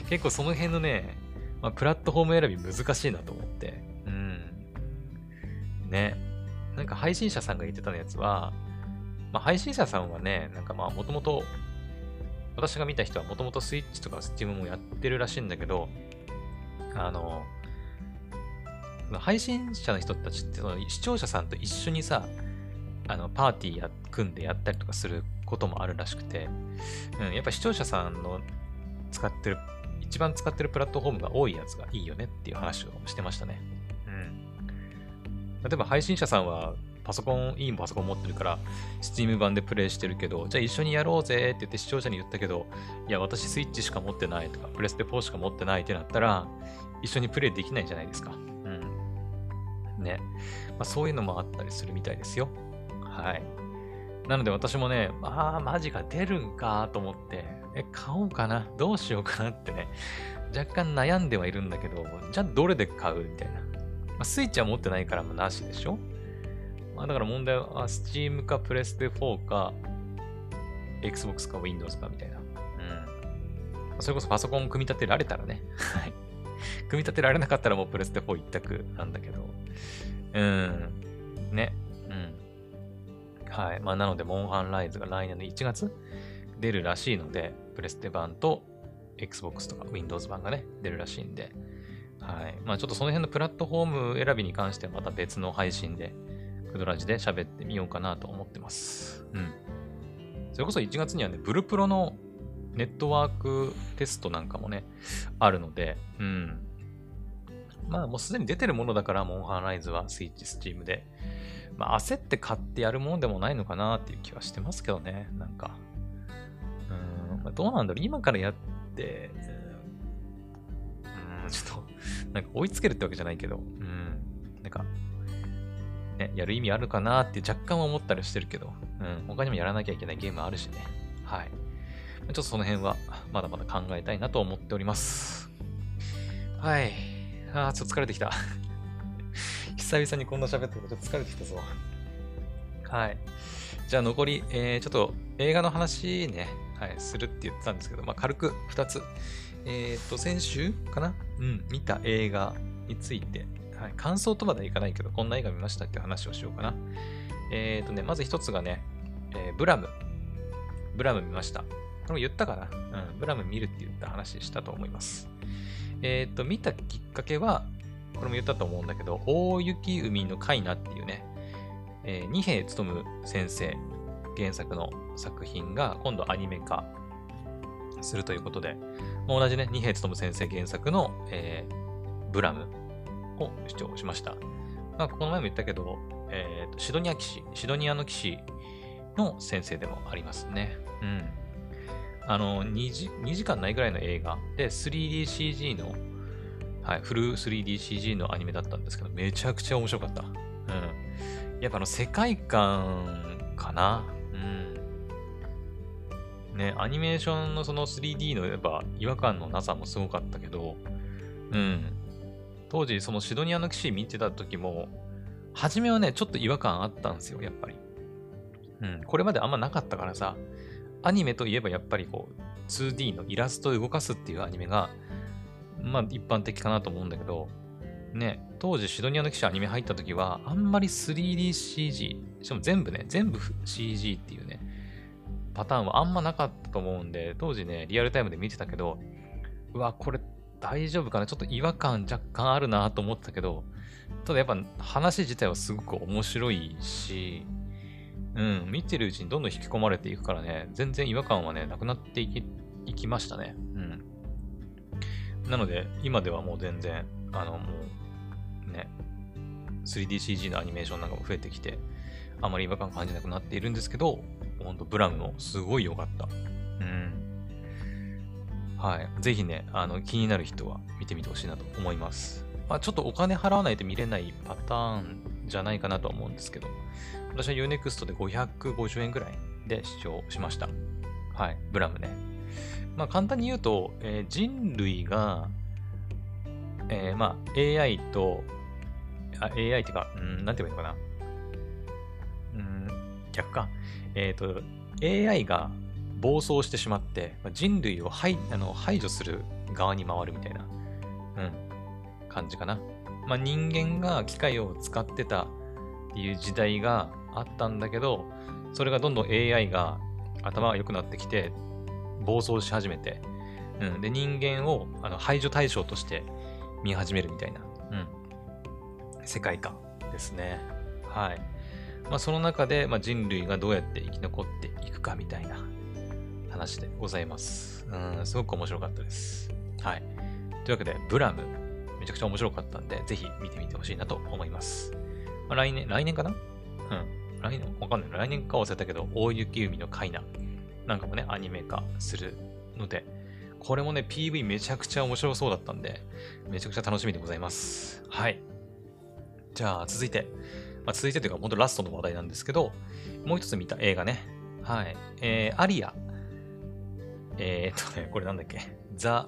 結構その辺のね、まあ、プラットフォーム選び難しいなと思って。うん。ね。なんか配信者さんが言ってたやつは、まあ、配信者さんはね、なんかまあもともと、私が見た人はもともとスイッチとかスチームもやってるらしいんだけど、あの、配信者の人たちってその視聴者さんと一緒にさ、あのパーティーや組んでやったりとかすることもあるらしくて、うん、やっぱ視聴者さんの使ってる、一番使ってるプラットフォームが多いやつがいいよねっていう話をしてましたね。例えば配信者さんはパソコン、いいパソコン持ってるから、Steam 版でプレイしてるけど、じゃあ一緒にやろうぜって言って視聴者に言ったけど、いや、私スイッチしか持ってないとか、プレステ4しか持ってないってなったら、一緒にプレイできないじゃないですか。うん。ね。まあ、そういうのもあったりするみたいですよ。はい。なので私もね、まあ、マジか出るんかと思って、え、買おうかなどうしようかなってね、若干悩んではいるんだけど、じゃあどれで買うみたいな。まあ、スイッチは持ってないからもなしでしょ？まあ、だから問題は、Steam かプレステ4か、Xbox か Windows かみたいな。うん。それこそパソコン組み立てられたらね。はい。組み立てられなかったらもうプレステ4一択なんだけど。うん。ね。うん。はい。まあ、なので、モンハンライズが来年の1月出るらしいので、プレステ版と Xbox とか Windows 版がね、出るらしいんで、はい。まあちょっとその辺のプラットフォーム選びに関してはまた別の配信で、クドラジで喋ってみようかなと思ってます。うん。それこそ1月にはね、ブルプロのネットワークテストなんかもね、あるので、うん。まあもうすでに出てるものだから、モンハンライズはスイッチ、スチームで。まあ焦って買ってやるもんでもないのかなっていう気はしてますけどね、なんか。うん、まあ、どうなんだろう今からやって、ちょっと、なんか追いつけるってわけじゃないけど、うん、なんか、ね、やる意味あるかなって若干思ったりしてるけど、うん、他にもやらなきゃいけないゲームあるしね。はい。ちょっとその辺はまだまだ考えたいなと思っております。はい。あー、ちょっと疲れてきた。久々にこんな喋ってるとちょっと疲れてきたぞ。はい。じゃあ残り、えー、ちょっと映画の話ね、はい、するって言ってたんですけど、まあ、軽く2つ。えっ、ー、と、先週かな？うん、見た映画について、はい、感想とまではいかないけど、こんな映画見ましたって話をしようかな。えっ、ー、とね、まず一つがね、えー、ブラム。ブラム見ました。これも言ったかな？うん、ブラム見るって言った話したと思います。えっ、ー、と、見たきっかけは、これも言ったと思うんだけど、大雪海のカイナっていうね、えー、二平勉先生原作の作品が今度アニメ化するということで、同じね、二平勉先生原作の、えー、ブラムを視聴しました。まあ、この前も言ったけど、えー、シドニア騎士、シドニアの騎士の先生でもありますね。うん。あの2時、2時間ないぐらいの映画で 3DCG の、はい、フル 3DCG のアニメだったんですけど、めちゃくちゃ面白かった。うん。やっぱあの世界観かな。うん。ね、アニメーションのその 3D のやっぱ違和感のなさもすごかったけど、うん。当時そのシドニアの騎士見てた時も、初めはね、ちょっと違和感あったんですよ、やっぱり。うん。これまであんまなかったからさ、アニメといえばやっぱりこう、2D のイラストを動かすっていうアニメが、まあ一般的かなと思うんだけど、ね、当時シドニアの騎士アニメ入った時は、あんまり 3DCG、しかも全部ね、全部 CG っていうね、パターンはあんまなかったと思うんで、当時ね、リアルタイムで見てたけど、うわ、これ大丈夫かな？ちょっと違和感若干あるなと思ったけど、ただやっぱ話自体はすごく面白いし、うん、見てるうちにどんどん引き込まれていくからね、全然違和感はね、なくなっていきいきましたね。うん。なので、今ではもう全然、あの、もう、ね、3DCG のアニメーションなんかも増えてきて、あまり違和感感じなくなっているんですけど、ほんとブラムもすごい良かった。うん。はい。ぜひね、あの、気になる人は見てみてほしいなと思います。まあ、ちょっとお金払わないと見れないパターンじゃないかなと思うんですけど、私は Unext で550円ぐらいで視聴しました。はい。ブラムね。まあ、簡単に言うと、えー、人類が、えー、まあ、AI とあ、AI っていうか、うん、なんて言えばいいのかな。逆か。えっ、と、AI が暴走してしまって、人類を排あの排除する側に回るみたいな、うん、感じかな。まあ、人間が機械を使ってたっていう時代があったんだけど、それがどんどん AI が頭が良くなってきて、暴走し始めて、うん、で、人間をあの排除対象として見始めるみたいな、うん、世界観ですね。はい。まあ、その中で、まあ、人類がどうやって生き残っていくかみたいな話でございます。うん、すごく面白かったです。はい。というわけで、ブラム、めちゃくちゃ面白かったんで、ぜひ見てみてほしいなと思います。まあ、来年、来年かな？うん。来年、わかんない。来年か忘れたけど、大雪海のカイナなんかもね、アニメ化するので、これもね、PV めちゃくちゃ面白そうだったんで、めちゃくちゃ楽しみでございます。はい。じゃあ、続いて。まあ、続いてというか、本当ラストの話題なんですけど、もう一つ見た映画ね。はい。えー、アリア。えー、っとね、これなんだっけ？ザ、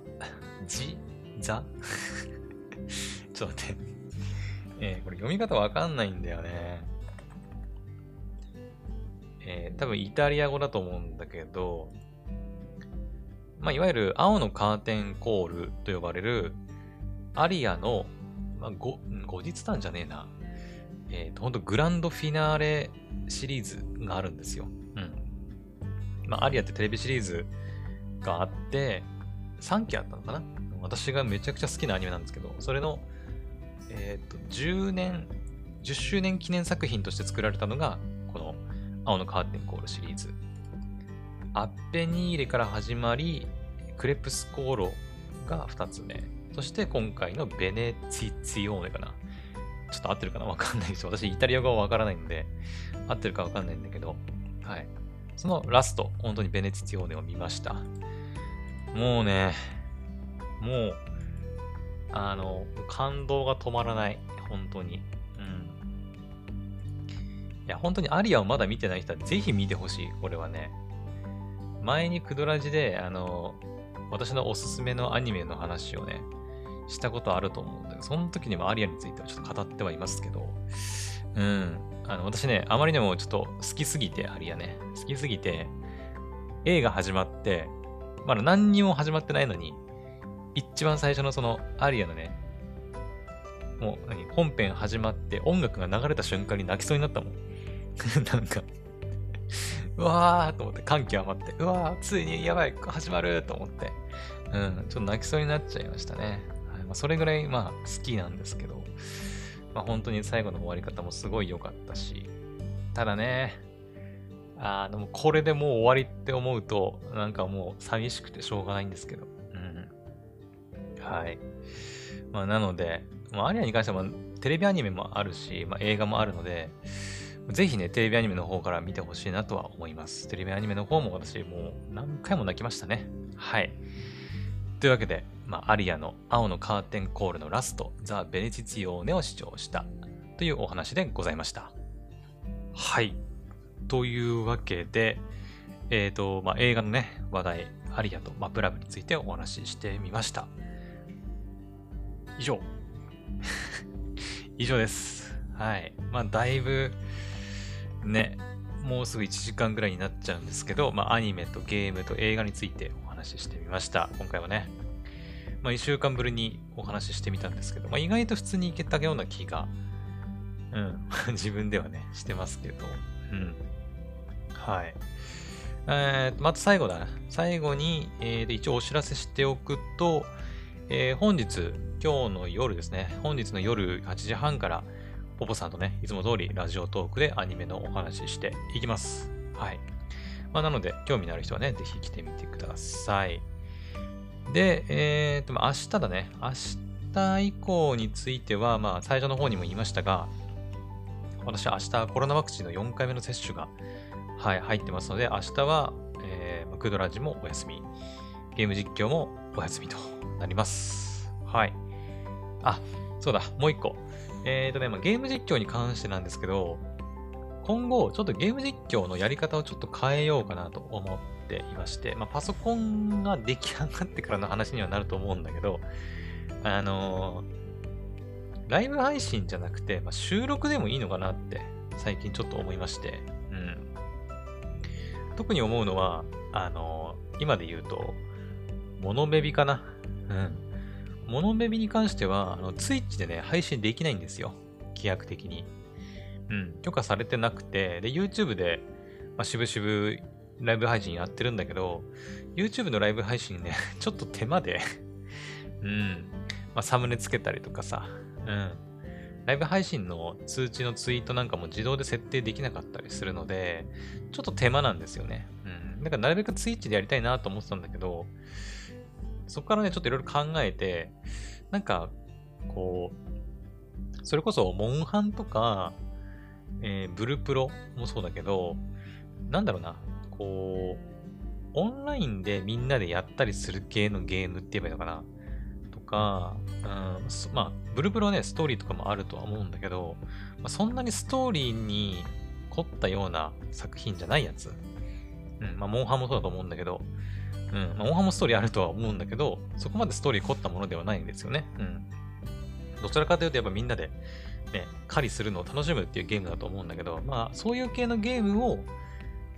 ジ、ザ？ちょっと待って。えー、これ読み方わかんないんだよね。えー、多分イタリア語だと思うんだけど、まあ、いわゆる青のカーテンコールと呼ばれるアリアの、まあ、ご後日談じゃねえな。えっ、ー、と、ほんとグランドフィナーレシリーズがあるんですよ。うん。まあ、アリアってテレビシリーズがあって、3期あったのかな？私がめちゃくちゃ好きなアニメなんですけど、それの、えっ、ー、と、10年、10周年記念作品として作られたのが、この青のカーテンコールシリーズ。アッペニーレから始まり、クレプスコーロが2つ目。そして今回のベネツィツィオーネかな。ちょっと合ってるかな？わかんないです。私、イタリア語はわからないんで、合ってるかわかんないんだけど、はい。そのラスト、本当にベネツィツィオーネを見ました。もうね、もう、あの、感動が止まらない。本当に。うん。いや、本当にアリアをまだ見てない人はぜひ見てほしい。これはね。前にクドラジで、あの、私のおすすめのアニメの話をね、したことあると思うんだけど、その時にもアリアについてはちょっと語ってはいますけど、うん。あの、私ね、あまりにもちょっと好きすぎて、アリアね。好きすぎて、映画始まって、まだ何にも始まってないのに、一番最初のそのアリアのね、もう何、本編始まって音楽が流れた瞬間に泣きそうになったもん。なんかうわーと思って、歓喜余って、うわー、ついにやばい、始まると思って、うん、ちょっと泣きそうになっちゃいましたね。まあ、それぐらい、まあ、好きなんですけど、まあ、本当に最後の終わり方もすごい良かったし、ただね、あの、これでもう終わりって思うと、なんかもう寂しくてしょうがないんですけど、うんはい。まあ、なので、まあ、アリアに関してはテレビアニメもあるし、まあ、映画もあるので、ぜひね、テレビアニメの方から見てほしいなとは思います。テレビアニメの方も私もう何回も泣きましたね。はい。というわけで、まあ、アリアの青のカーテンコールのラスト、ザ・ベネチツィオーネを視聴したというお話でございました。はい。というわけで、えっ、ー、と、まあ、映画のね、話題、アリアとマプラブについてお話ししてみました。以上。以上です。はい。まあ、だいぶ、ね、もうすぐ1時間ぐらいになっちゃうんですけど、まあ、アニメとゲームと映画についておしてみました。今回はね。まあ、1週間ぶりにお話ししてみたんですけど、まあ、意外と普通にいけたような気が、うん、自分ではね、してますけど、うん。はい。えー、まず最後だな。最後に、えー、一応お知らせしておくと、えー、本日、今日の夜ですね、本日の夜8時半から、ポポさんとね、いつも通りラジオトークでアニメのお話ししていきます。はい。まあ、なので、興味のある人はね、ぜひ来てみてください。で、えっ、と、明日だね。明日以降については、まあ、最初の方にも言いましたが、私は明日コロナワクチンの4回目の接種が、はい、入ってますので、明日は、えー、クドラジもお休み、ゲーム実況もお休みとなります。はい。あ、そうだ、もう一個。えっ、ー、とね、まあ、ゲーム実況に関してなんですけど、今後、ちょっとゲーム実況のやり方をちょっと変えようかなと思っていまして、まあ、パソコンが出来上がってからの話にはなると思うんだけど、あのー、ライブ配信じゃなくて、まあ、収録でもいいのかなって最近ちょっと思いまして、うん。特に思うのは、あのー、今で言うと、モノベビかな。うん。モノベビに関しては、あの、ツイッチでね、配信できないんですよ。規約的に。うん。許可されてなくて、で、YouTube で、まあ、渋々ライブ配信やってるんだけど、YouTube のライブ配信ね、ちょっと手間で うん。まあ、サムネつけたりとかさ、うん。ライブ配信の通知のツイートなんかも自動で設定できなかったりするので、ちょっと手間なんですよね。うん。だからなるべくツイッチでやりたいなと思ってたんだけど、そこからね、ちょっといろいろ考えて、なんか、こう、それこそ、モンハンとか、えー、ブルプロもそうだけど、なんだろうな、こう、オンラインでみんなでやったりする系のゲームって言えばいいのかな？とか、うん、まあ、ブルプロね、ストーリーとかもあるとは思うんだけど、まあ、そんなにストーリーに凝ったような作品じゃないやつ。うん、まあ、モンハンもそうだと思うんだけど、うん。まあ、モンハンもストーリーあるとは思うんだけど、そこまでストーリー凝ったものではないんですよね。うん。どちらかというと、やっぱみんなでね、狩りするのを楽しむっていうゲームだと思うんだけど、まあ、そういう系のゲームを、ま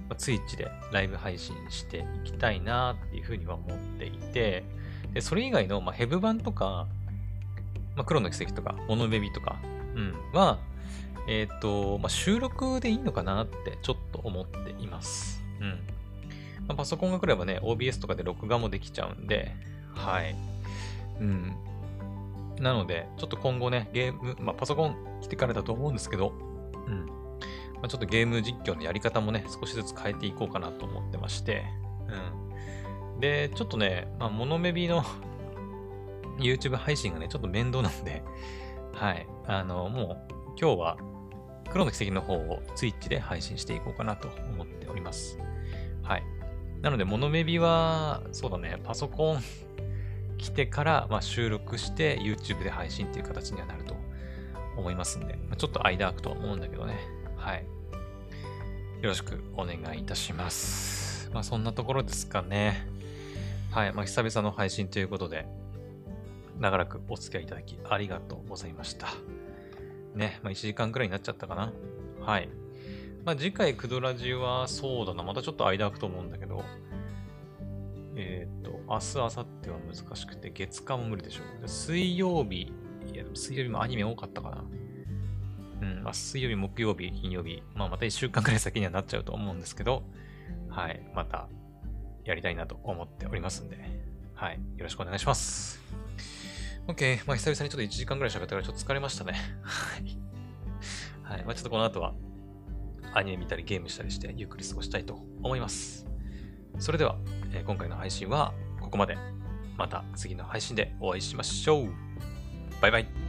あ、ツイッチでライブ配信していきたいなっていうふうには思っていて、でそれ以外の、まあ、ヘブ版とか、まあ、黒の奇跡とか、モノベビとか、うん、は、えっ、ー、と、まあ、収録でいいのかなってちょっと思っています。うん。まあ、パソコンが来ればね、OBS とかで録画もできちゃうんで、はい。うん。なので、ちょっと今後ね、ゲーム、まあ、パソコン来てからだと思うんですけど、うん。まあ、ちょっとゲーム実況のやり方もね、少しずつ変えていこうかなと思ってまして、うん。で、ちょっとね、まあ、モノメビの YouTube 配信がね、ちょっと面倒なんで、はい。あの、もう、今日は、黒の奇跡の方を Twitch で配信していこうかなと思っております。はい。なので、モノメビは、そうだね、パソコン来てから、まあ、収録して YouTube で配信っていう形にはなると思いますんで、まあ、ちょっと間空くと思うんだけどね。はい。よろしくお願いいたします。まあ、そんなところですかね。はい。まあ、久々の配信ということで、長らくお付き合いいただきありがとうございました。ね、まあ、1時間くらいになっちゃったかな。はい。まあ、次回、クドラジは、そうだな、またちょっと間空くと思うんだけど、えっ、ー、と、明日、明後日は難しくて、月間も無理でしょう。水曜日、いや、水曜日もアニメ多かったかな。うん、まあ、水曜日、木曜日、金曜日、まあ、また1週間くらい先にはなっちゃうと思うんですけど、はい、また、やりたいなと思っておりますんで、はい、よろしくお願いします。OK。まあ、久々にちょっと1時間くらい喋ったからちょっと疲れましたね。はい。はい。まあ、ちょっとこの後は、アニメ見たりゲームしたりしてゆっくり過ごしたいと思います。それでは、えー、今回の配信はここまで。また次の配信でお会いしましょう。バイバイ。